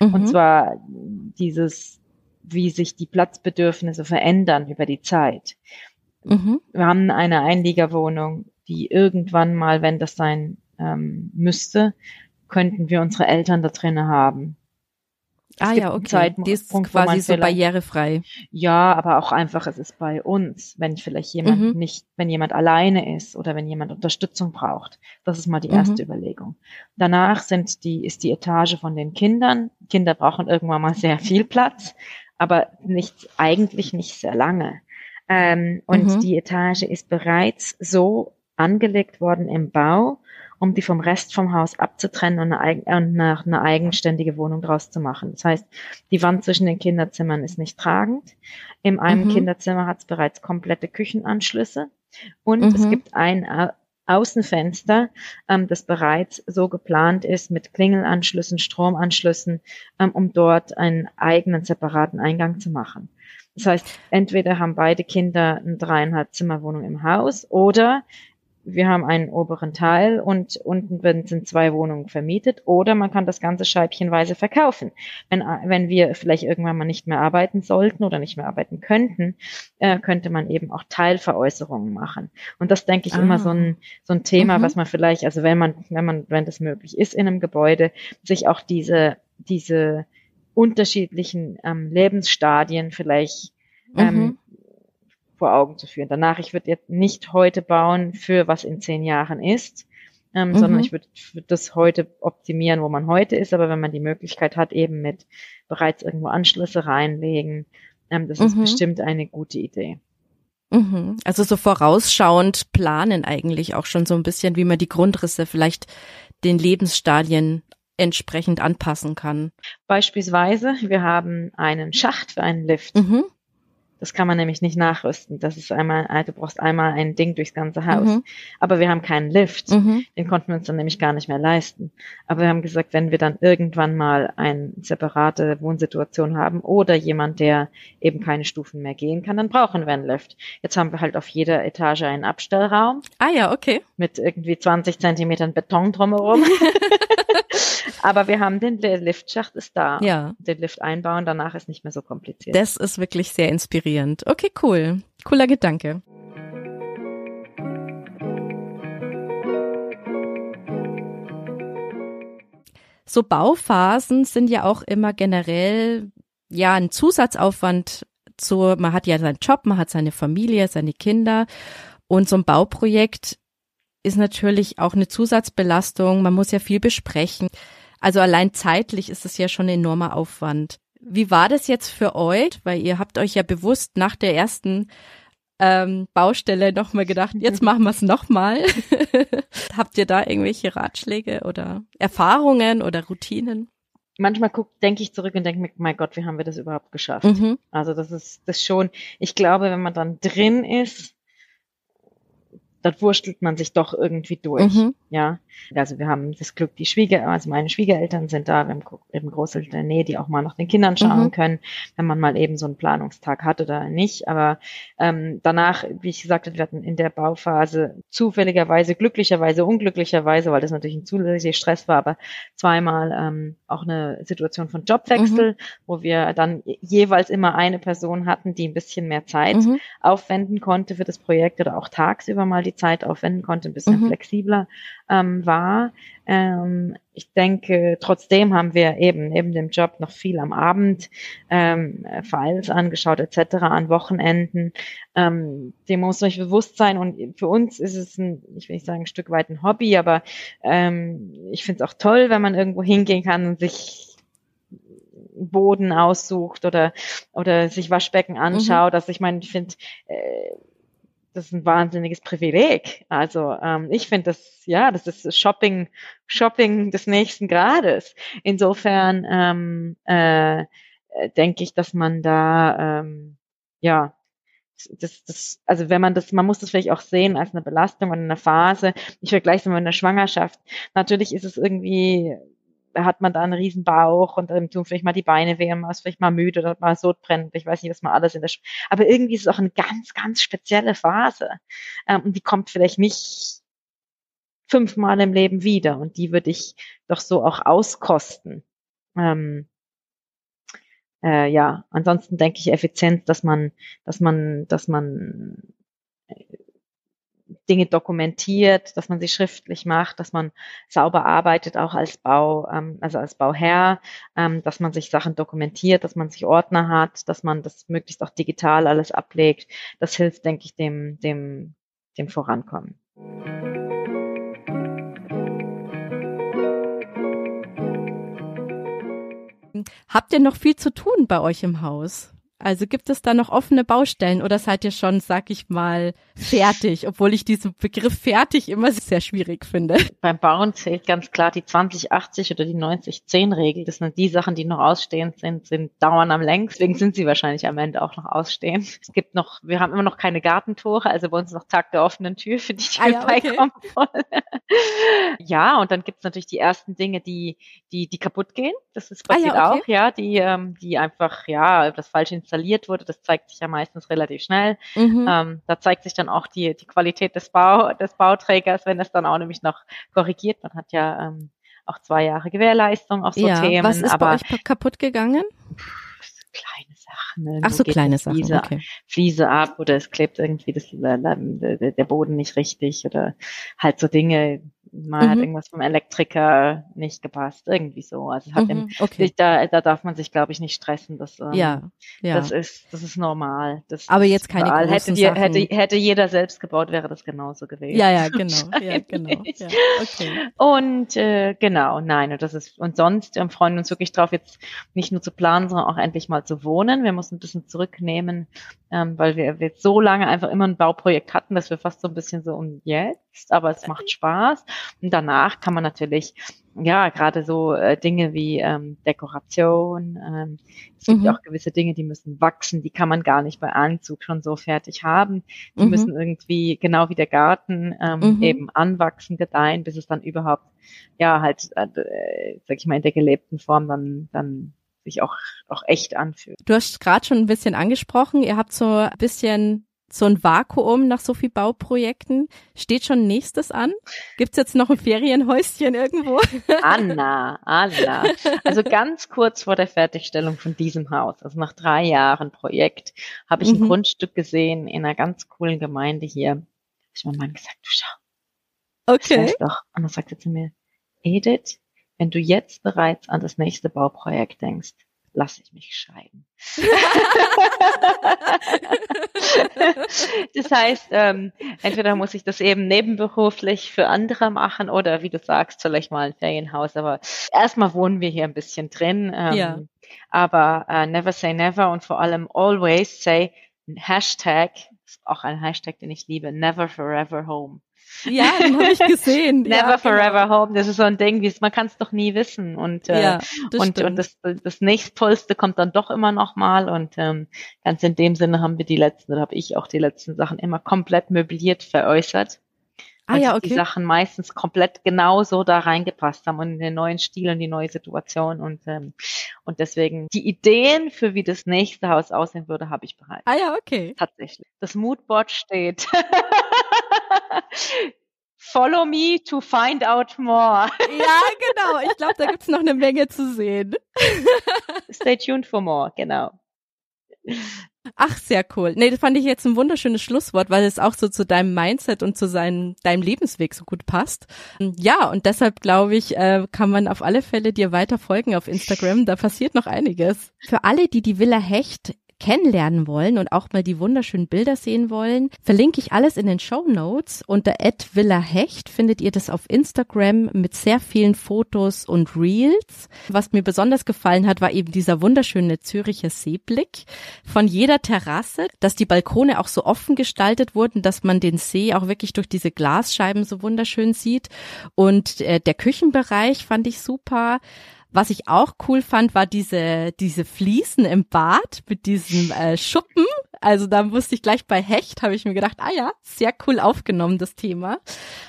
Mhm. Und zwar dieses, wie sich die Platzbedürfnisse verändern über die Zeit. Mhm. Wir haben eine Einliegerwohnung, die irgendwann mal, wenn das sein ähm, müsste, könnten wir unsere Eltern da drinnen haben. Es ah ja, okay. Die ist quasi so barrierefrei. Ja, aber auch einfach, es ist bei uns, wenn vielleicht jemand mhm. nicht, wenn jemand alleine ist oder wenn jemand Unterstützung braucht. Das ist mal die erste mhm. Überlegung. Danach sind die, ist die Etage von den Kindern. Kinder brauchen irgendwann mal sehr viel Platz, aber nicht, eigentlich nicht sehr lange. Ähm, und mhm. die Etage ist bereits so angelegt worden im Bau, um die vom Rest vom Haus abzutrennen und eine, und eine, eine eigenständige Wohnung draus zu machen. Das heißt, die Wand zwischen den Kinderzimmern ist nicht tragend. In einem mhm. Kinderzimmer hat es bereits komplette Küchenanschlüsse und mhm. es gibt ein Außenfenster, ähm, das bereits so geplant ist mit Klingelanschlüssen, Stromanschlüssen, ähm, um dort einen eigenen separaten Eingang zu machen. Das heißt, entweder haben beide Kinder eine dreieinhalb Zimmerwohnung im Haus oder wir haben einen oberen Teil und unten sind zwei Wohnungen vermietet oder man kann das Ganze scheibchenweise verkaufen. Wenn, wenn wir vielleicht irgendwann mal nicht mehr arbeiten sollten oder nicht mehr arbeiten könnten, äh, könnte man eben auch Teilveräußerungen machen. Und das denke ich ah. immer so ein, so ein Thema, mhm. was man vielleicht, also wenn man, wenn man, wenn das möglich ist in einem Gebäude, sich auch diese, diese unterschiedlichen ähm, Lebensstadien vielleicht ähm, mhm. vor Augen zu führen. Danach, ich würde jetzt nicht heute bauen für was in zehn Jahren ist, ähm, mhm. sondern ich würde würd das heute optimieren, wo man heute ist. Aber wenn man die Möglichkeit hat, eben mit bereits irgendwo Anschlüsse reinlegen, ähm, das mhm. ist bestimmt eine gute Idee. Mhm. Also so vorausschauend planen eigentlich auch schon so ein bisschen, wie man die Grundrisse vielleicht den Lebensstadien entsprechend anpassen kann. Beispielsweise, wir haben einen Schacht für einen Lift. Mhm. Das kann man nämlich nicht nachrüsten. Das ist einmal, äh, du brauchst einmal ein Ding durchs ganze Haus. Mhm. Aber wir haben keinen Lift. Mhm. Den konnten wir uns dann nämlich gar nicht mehr leisten. Aber wir haben gesagt, wenn wir dann irgendwann mal eine separate Wohnsituation haben oder jemand, der eben keine Stufen mehr gehen kann, dann brauchen wir einen Lift. Jetzt haben wir halt auf jeder Etage einen Abstellraum Ah ja, okay. mit irgendwie 20 Zentimetern Beton drumherum. Aber wir haben den Liftschacht ist da. Ja. Den Lift einbauen, danach ist nicht mehr so kompliziert. Das ist wirklich sehr inspirierend. Okay, cool. Cooler Gedanke. So Bauphasen sind ja auch immer generell ja ein Zusatzaufwand zu, man hat ja seinen Job, man hat seine Familie, seine Kinder und so ein Bauprojekt ist natürlich auch eine Zusatzbelastung. Man muss ja viel besprechen. Also allein zeitlich ist es ja schon ein enormer Aufwand. Wie war das jetzt für euch? Weil ihr habt euch ja bewusst nach der ersten ähm, Baustelle nochmal gedacht, jetzt machen wir es nochmal. habt ihr da irgendwelche Ratschläge oder Erfahrungen oder Routinen? Manchmal guck, denke ich zurück und denke mir, mein Gott, wie haben wir das überhaupt geschafft? Mhm. Also das ist das schon, ich glaube, wenn man dann drin ist, dann wurstelt man sich doch irgendwie durch. Mhm. Ja, also wir haben das Glück, die Schwieger, also meine Schwiegereltern sind da, wir haben eben Großeltern in der Nähe, die auch mal nach den Kindern schauen Mhm. können, wenn man mal eben so einen Planungstag hat oder nicht. Aber ähm, danach, wie ich gesagt habe, wir hatten in der Bauphase zufälligerweise, glücklicherweise, unglücklicherweise, weil das natürlich ein zusätzlicher Stress war, aber zweimal ähm, auch eine Situation von Jobwechsel, Mhm. wo wir dann jeweils immer eine Person hatten, die ein bisschen mehr Zeit Mhm. aufwenden konnte für das Projekt oder auch tagsüber mal die Zeit aufwenden konnte, ein bisschen Mhm. flexibler ähm, war. Ähm, ich denke, trotzdem haben wir eben neben dem Job noch viel am Abend ähm, äh, Files angeschaut etc. an Wochenenden. Ähm, dem muss man sich bewusst sein und für uns ist es ein, ich will nicht sagen ein Stück weit ein Hobby, aber ähm, ich finde es auch toll, wenn man irgendwo hingehen kann und sich Boden aussucht oder oder sich Waschbecken anschaut. Also ich meine, ich finde, äh, das ist ein wahnsinniges Privileg. Also ähm, ich finde das, ja, das ist Shopping, Shopping des nächsten Grades. Insofern ähm, äh, denke ich, dass man da ähm, ja das, das, also wenn man das, man muss das vielleicht auch sehen als eine Belastung und eine Phase. Ich vergleiche es mal mit einer Schwangerschaft. Natürlich ist es irgendwie, hat man da einen riesen Bauch und dann tun vielleicht mal die Beine weh und man ist vielleicht mal müde oder mal sodbrennt. Ich weiß nicht, was man alles in der, Sch aber irgendwie ist es auch eine ganz, ganz spezielle Phase. Ähm, und die kommt vielleicht nicht fünfmal im Leben wieder und die würde ich doch so auch auskosten. Ähm, äh, ja, ansonsten denke ich effizient, dass man, dass man, dass man Dinge dokumentiert, dass man sie schriftlich macht, dass man sauber arbeitet, auch als Bau, ähm, also als Bauherr, ähm, dass man sich Sachen dokumentiert, dass man sich Ordner hat, dass man das möglichst auch digital alles ablegt. Das hilft, denke ich, dem, dem, dem Vorankommen. Habt ihr noch viel zu tun bei euch im Haus? Also gibt es da noch offene Baustellen oder seid ihr schon, sag ich mal, fertig, obwohl ich diesen Begriff fertig immer sehr schwierig finde? Beim Bauen zählt ganz klar die 20-80 oder die 90-10-Regel. Das sind die Sachen, die noch ausstehend sind, sind dauern am längsten. Deswegen sind sie wahrscheinlich am Ende auch noch ausstehend. Es gibt noch, wir haben immer noch keine Gartentore, also bei uns noch Tag der offenen Tür, für die ich Ah ja, okay. vorbeikommen wollen. ja, und dann gibt es natürlich die ersten Dinge, die, die, die kaputt gehen. Das ist Ah ja, passiert okay. auch, ja, die, ähm, die einfach, ja, das falsch installiert wurde. Das zeigt sich ja meistens relativ schnell. Mhm. Ähm, da zeigt sich dann auch die, die Qualität des, Bau, des Bauträgers, wenn es dann auch nämlich noch korrigiert. Man hat ja ähm, auch zwei Jahre Gewährleistung auf so ja, Themen. was ist aber bei euch kaputt gegangen? kleine Sachen. Irgendwo Ach so, kleine eine Sachen, Fliese, okay. Fliese ab oder es klebt irgendwie das, der Boden nicht richtig oder halt so Dinge. Mal hat Mhm. irgendwas vom Elektriker nicht gepasst, irgendwie so. Also hat im, Mhm, okay. da, da darf man sich, glaube ich, nicht stressen. Das, ähm, Ja, ja. das ist, das ist normal. Das Aber jetzt keine überall. großen hätte, wir- Sachen. hätte, hätte jeder selbst gebaut, wäre das genauso gewesen. ja, ja, genau. Ja, genau. Ja, okay. Und äh, genau, nein, und das ist und sonst ähm, freuen wir uns wirklich drauf, jetzt nicht nur zu planen, sondern auch endlich mal zu wohnen. Wir müssen ein bisschen zurücknehmen ähm, weil wir jetzt so lange einfach immer ein Bauprojekt hatten, dass wir fast so ein bisschen so um jetzt, aber es macht Spaß. Und danach kann man natürlich ja, gerade so äh, Dinge wie ähm, Dekoration. Ähm, es gibt mhm. auch gewisse Dinge, die müssen wachsen, die kann man gar nicht bei Anzug schon so fertig haben. Die mhm. müssen irgendwie, genau wie der Garten, ähm, mhm. eben anwachsen, gedeihen, bis es dann überhaupt, ja, halt, äh, sag ich mal, in der gelebten Form dann, dann sich auch, auch echt anfühlt. Du hast gerade schon ein bisschen angesprochen, ihr habt so ein bisschen so ein Vakuum nach so viel Bauprojekten. Steht schon nächstes an? Gibt's jetzt noch ein Ferienhäuschen irgendwo? Anna, Anna. Also ganz kurz vor der Fertigstellung von diesem Haus, also nach drei Jahren Projekt, habe ich ein mhm. Grundstück gesehen in einer ganz coolen Gemeinde hier. Ich habe meinem Mann gesagt, du schau. Okay. Das doch. Und dann sagte zu mir, Edith, wenn du jetzt bereits an das nächste Bauprojekt denkst, lasse ich mich scheiden. das heißt, ähm, entweder muss ich das eben nebenberuflich für andere machen oder wie du sagst, vielleicht mal ein Ferienhaus. Aber erstmal wohnen wir hier ein bisschen drin. Ähm, ja. Aber äh, never say never und vor allem always say Hashtag, ist auch ein Hashtag, den ich liebe, never forever home. Ja, den habe ich gesehen. Never ja, forever genau. home. Das ist so ein Ding, wie man kann es doch nie wissen. Und äh, ja, das und und das das nächstvollste kommt dann doch immer noch mal. Und ähm, ganz in dem Sinne haben wir die letzten, oder habe ich auch die letzten Sachen immer komplett möbliert veräußert. Ah ja, okay. Die Sachen meistens komplett genauso da reingepasst haben und in den neuen Stil und die neue Situation und ähm, und deswegen die Ideen für wie das nächste Haus aussehen würde, habe ich bereits. Ah ja, okay. Tatsächlich. Das Moodboard steht. Follow me to find out more. ja, genau. Ich glaube, da gibt's noch eine Menge zu sehen. Stay tuned for more, genau. Ach, sehr cool. Nee, das fand ich jetzt ein wunderschönes Schlusswort, weil es auch so zu deinem Mindset und zu seinem, deinem Lebensweg so gut passt. Ja, und deshalb glaube ich, äh, kann man auf alle Fälle dir weiter folgen auf Instagram. Da passiert noch einiges. Für alle, die die Villa Hecht kennenlernen wollen und auch mal die wunderschönen Bilder sehen wollen, verlinke ich alles in den Show Notes. Unter @villahecht findet ihr das auf Instagram mit sehr vielen Fotos und Reels. Was mir besonders gefallen hat, war eben dieser wunderschöne Züricher Seeblick von jeder Terrasse, dass die Balkone auch so offen gestaltet wurden, dass man den See auch wirklich durch diese Glasscheiben so wunderschön sieht. Und äh, der Küchenbereich fand ich super. Was ich auch cool fand, war diese, diese Fliesen im Bad mit diesem äh, Schuppen. Also da musste ich gleich bei Hecht, habe ich mir gedacht, ah ja, sehr cool aufgenommen, das Thema.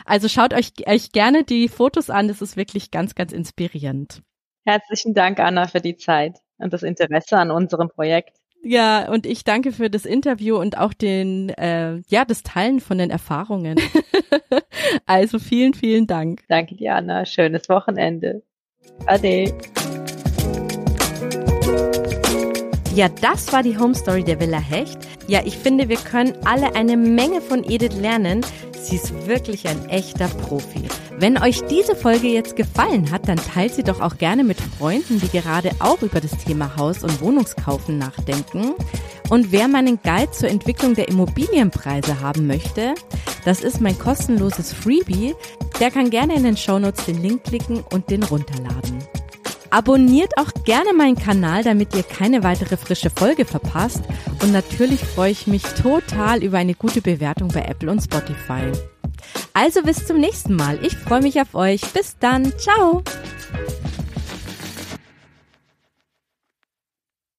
Also schaut euch, euch gerne die Fotos an, das ist wirklich ganz, ganz inspirierend. Herzlichen Dank, Anna, für die Zeit und das Interesse an unserem Projekt. Ja, und ich danke für das Interview und auch den, äh, ja, das Teilen von den Erfahrungen. also vielen, vielen Dank. Danke dir, Anna. Schönes Wochenende. 阿迪。Ja, das war die Home Story der Villa Hecht. Ja, ich finde, wir können alle eine Menge von Edith lernen. Sie ist wirklich ein echter Profi. Wenn euch diese Folge jetzt gefallen hat, dann teilt sie doch auch gerne mit Freunden, die gerade auch über das Thema Haus- und Wohnungskaufen nachdenken. Und wer meinen Guide zur Entwicklung der Immobilienpreise haben möchte, das ist mein kostenloses Freebie. Der kann gerne in den Shownotes den Link klicken und den runterladen. Abonniert auch gerne meinen Kanal, damit ihr keine weitere frische Folge verpasst. Und natürlich freue ich mich total über eine gute Bewertung bei Apple und Spotify. Also bis zum nächsten Mal. Ich freue mich auf euch. Bis dann. Ciao.